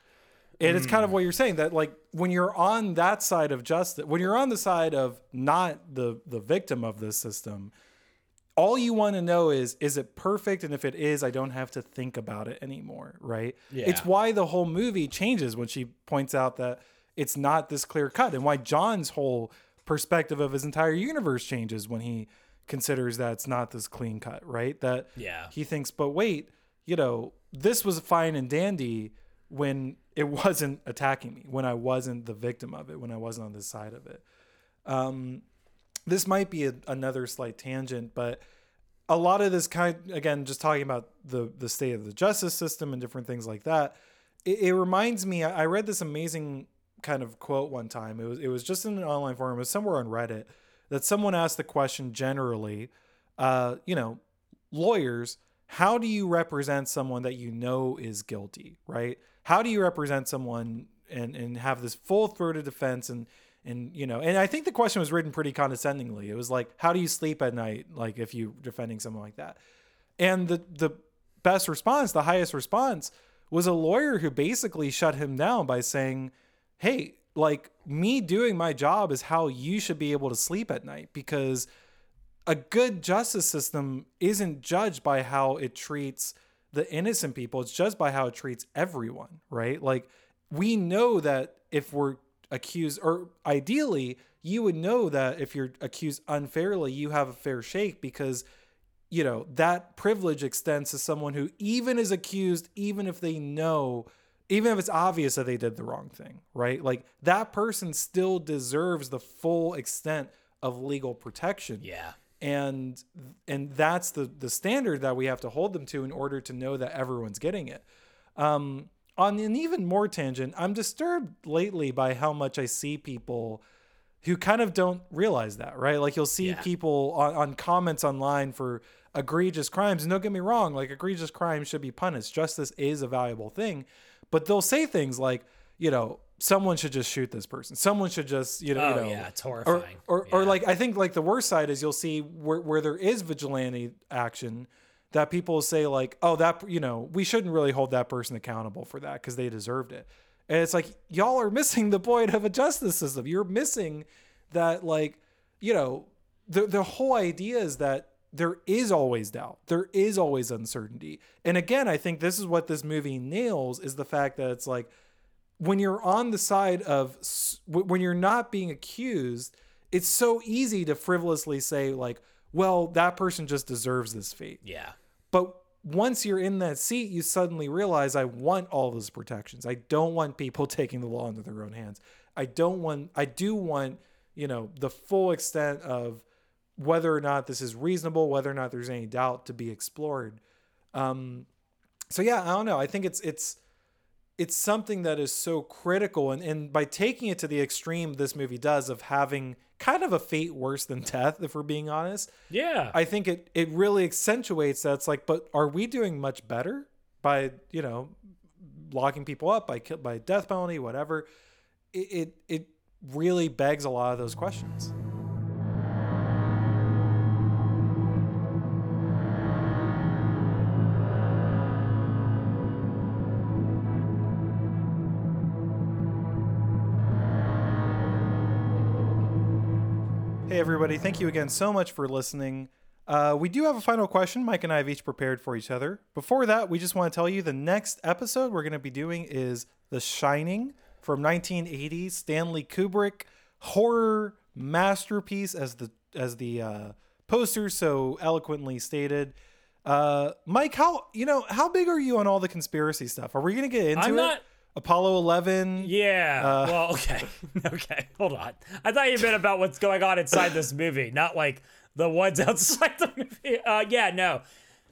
And it's kind of mm. what you're saying that like when you're on that side of justice, when you're on the side of not the the victim of this system, all you want to know is is it perfect and if it is i don't have to think about it anymore right yeah. it's why the whole movie changes when she points out that it's not this clear cut and why john's whole perspective of his entire universe changes when he considers that it's not this clean cut right that Yeah. he thinks but wait you know this was fine and dandy when it wasn't attacking me when i wasn't the victim of it when i wasn't on the side of it um, this might be a, another slight tangent, but a lot of this kind again, just talking about the the state of the justice system and different things like that. It, it reminds me. I read this amazing kind of quote one time. It was it was just in an online forum. It was somewhere on Reddit that someone asked the question generally. Uh, you know, lawyers, how do you represent someone that you know is guilty, right? How do you represent someone and and have this full throated defense and and you know, and I think the question was written pretty condescendingly. It was like, how do you sleep at night, like if you're defending someone like that? And the the best response, the highest response, was a lawyer who basically shut him down by saying, "Hey, like me doing my job is how you should be able to sleep at night because a good justice system isn't judged by how it treats the innocent people it's judged by how it treats everyone right like we know that if we're accused or ideally you would know that if you're accused unfairly you have a fair shake because you know that privilege extends to someone who even is accused even if they know even if it's obvious that they did the wrong thing right? Like that person still deserves the full extent of legal protection. Yeah. And and that's the the standard that we have to hold them to in order to know that everyone's getting it. Um on an even more tangent, I'm disturbed lately by how much I see people who kind of don't realize that, right? Like you'll see Yeah. people on, on comments online for egregious crimes. And don't get me wrong, like egregious crimes should be punished. Justice is a valuable thing. But they'll say things like, you know, someone should just shoot this person. Someone should just, you know, Oh, you know yeah, it's or, horrifying. or, or Yeah. like I think like the worst side is you'll see where, where there is vigilante action that people say like, oh, that you know, we shouldn't really hold that person accountable for that because they deserved it. And it's like y'all are missing the point of a justice system. You're missing that like, you know, the the whole idea is that there is always doubt. There is always uncertainty. And again, I think this is what this movie nails is the fact that it's like when you're on the side of when you're not being accused, it's so easy to frivolously say like, well, that person just deserves this fate. Yeah. But once you're in that seat, you suddenly realize I want all those protections. I don't want people taking the law into their own hands. I don't want I do want, you know, the full extent of whether or not this is reasonable, whether or not there's any doubt to be explored. Um so yeah, I don't know. I think it's it's it's something that is so critical and, and by taking it to the extreme this movie does of having kind of a fate worse than death, if we're being honest. Yeah. I think it it really accentuates that it's like, but are we doing much better by you know locking people up by by death penalty, whatever? It it, it really begs a lot of those questions. Hey, everybody. Thank you again so much for listening. Uh, we do have a final question Mike and I have each prepared for each other. Before that, we just want to tell you the next episode we're going to be doing is The Shining from 1980, Stanley Kubrick horror masterpiece, as the as the uh, poster so eloquently stated. Uh, Mike, how you know how big are you on all the conspiracy stuff? Are we going to get into I'm it? not- Apollo 11. Yeah. Uh, well, okay. okay. Hold on. I thought you meant about what's going on inside this movie, not like the ones outside the movie. Uh, yeah, no.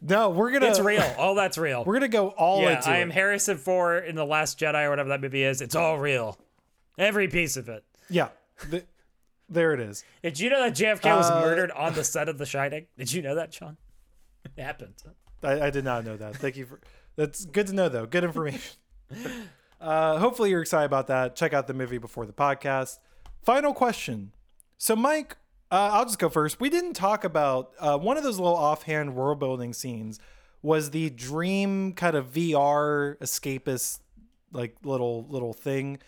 No, we're gonna. It's real. All that's real. We're gonna go all yeah, into I it. am Harrison Ford in The Last Jedi or whatever that movie is. It's all real. Every piece of it. Yeah, th- there it is. Did you know that JFK was Uh, murdered on the set of The Shining? Did you know that, Sean? It happened. I, I did not know that. Thank you for. That's good to know, though. Good information. Uh, hopefully, you're excited about that. Check out the movie before the podcast. Final question. So, Mike, uh, I'll just go first. We didn't talk about uh, one of those little offhand world building scenes. Was the dream kind of VR escapist like little little thing?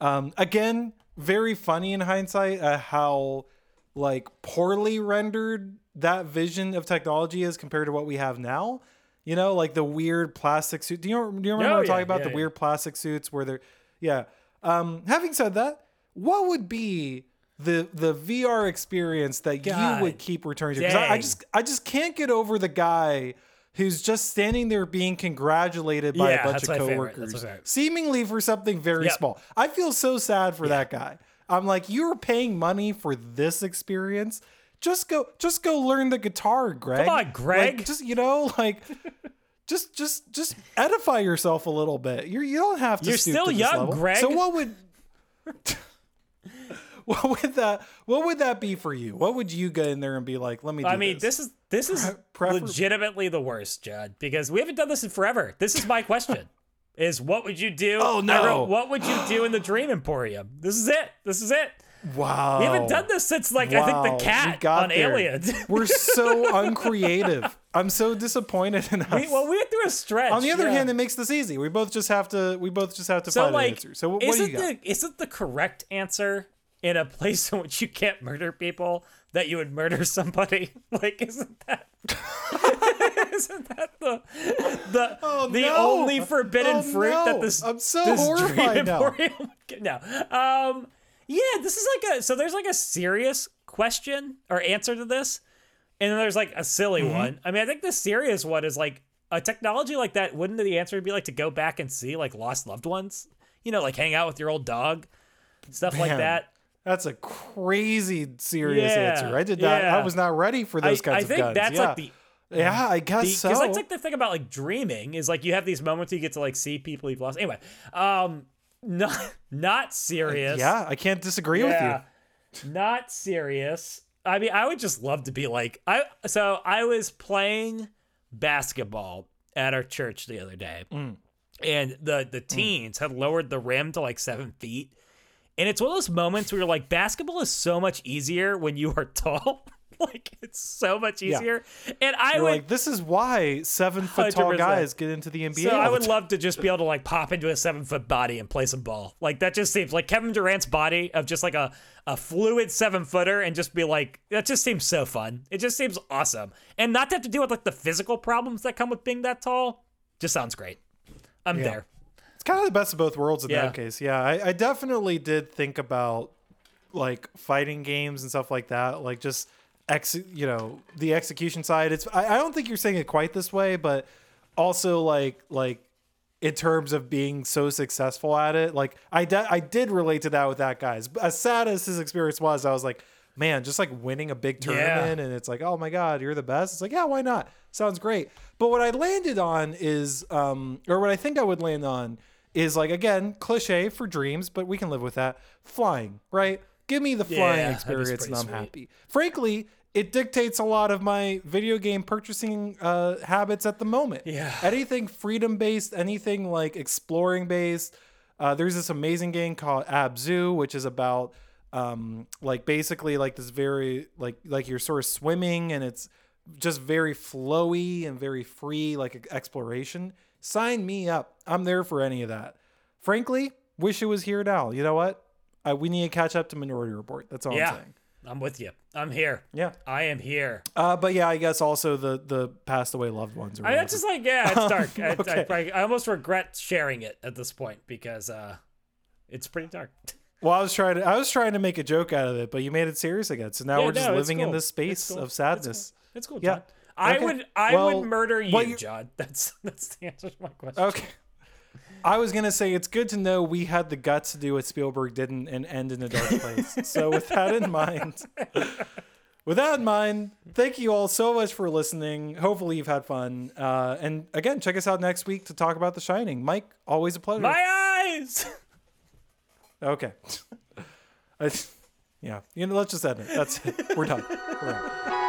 Um, again, very funny in hindsight uh, how like poorly rendered that vision of technology is compared to what we have now. You know, like the weird plastic suit. Do you, do you remember Oh, what I'm yeah, talking about? yeah, the yeah. weird plastic suits where they're, yeah. Um, having said that, what would be the the VR experience that you would keep returning to? Because I, I just I just can't get over the guy who's just standing there being congratulated by Yeah, a bunch of my favorite. That's coworkers, seemingly for something very Yep. small. I feel so sad for that guy. I'm like, you're paying money for this experience. Just go, just go learn the guitar, Greg. Come on, Greg. Like, just you know, like, just, just, just edify yourself a little bit. You're, you don't have to. You're still to this young, level. Greg. So what would, what would that, what would that be for you? What would you get in there and be like? Let me. Do I mean, this is this is Pre- prefer- legitimately the worst, Judd, because we haven't done this in forever. This is my question: is what would you do? Oh, no. wrote, what would you do in the Dream Emporium? This is it. This is it. Wow. We haven't done this since like I think the cat got on there. Alien. We're so uncreative. I'm so disappointed in us. we, well, we went through a stretch. On the other yeah. hand, it makes this easy. We both just have to. We both just have to so find like, an answer. So what, what do isn't you got? the isn't the correct answer in a place in which you can't murder people that you would murder somebody? Like, isn't that? isn't that the the Oh, the no. only forbidden Oh, fruit no. that this I'm so this horrified Dream now. No, um, yeah, this is like a so there's like a serious question or answer to this, and then there's like a silly Mm-hmm. one. I mean, I think the serious one is like a technology like that. Wouldn't the answer be like to go back and see like lost loved ones? You know, like hang out with your old dog, stuff like that. That's a crazy serious Yeah, answer. I did not. yeah. I was not ready for those I, kinds I of think guns. that's yeah. like the Yeah, I guess so. Because that's like the thing about like dreaming is like you have these moments you get to like see people you've lost. Anyway, um, not not serious. yeah, I can't disagree with you. Not serious. I mean, I would just love to be like I. So I was playing basketball at our church the other day, Mm. and the the teens had lowered the rim to like seven feet, and it's one of those moments where you're like, basketball is so much easier when you are tall. like it's so much Yeah. easier, and I You're would like, this is why seven foot tall guys get into the NBA. So I would love to just be able to like pop into a seven foot body and play some ball. Like that just seems like Kevin Durant's body of just like a, a fluid seven footer and just be like that just seems so fun. It just seems awesome. And not to have to deal with like the physical problems that come with being that tall. Just sounds great. I'm there. It's kind of the best of both worlds in Yeah. that case. Yeah, I, I definitely did think about like fighting games and stuff like that. Like just ex, you know, the execution side. It's I, I don't think you're saying it quite this way, but also like like in terms of being so successful at it. Like I de- I did relate to that with that guy's. As sad as his experience was, I was like, man, just like winning a big tournament and it's like, oh my god, you're the best. It's like, yeah, why not? Sounds great. But what I landed on is, um, or what I think I would land on is like again cliche for dreams, but we can live with that. Flying, right? Give me the flying Yeah, experience, and I'm sweet. happy. Frankly. It dictates a lot of my video game purchasing uh, habits at the moment Yeah. anything freedom based, anything like exploring based. Uh, there's this amazing game called Abzu, which is about um, like basically like this very like like you're sort of swimming and it's just very flowy and very free like exploration. Sign me up. I'm there for any of that. Frankly, wish it was here now. You know what? I, we need to catch up to Minority Report. That's all Yeah. I'm saying. I'm with you. I'm here. Yeah. I am here. Uh, but yeah, I guess also the the passed away loved ones. I, whatever. just like yeah, it's dark. I, okay. I, I almost regret sharing it at this point because uh, it's pretty dark. Well, I was trying to I was trying to make a joke out of it, but you made it serious again. So now Yeah, we're just no, living in cool. this space cool. of It's sadness. It's cool. Yeah. John. I Okay. would I Well, would murder you, you- John. That's that's the answer to my question. Okay. I was gonna say it's good to know we had the guts to do what Spielberg didn't and end in a dark place. so with that in mind, with that in mind, thank you all so much for listening. Hopefully you've had fun. Uh, and again, check us out next week to talk about The Shining. Mike, always a pleasure. My eyes. Okay. I, yeah. You know, let's just end it. That's it. We're done. We're done.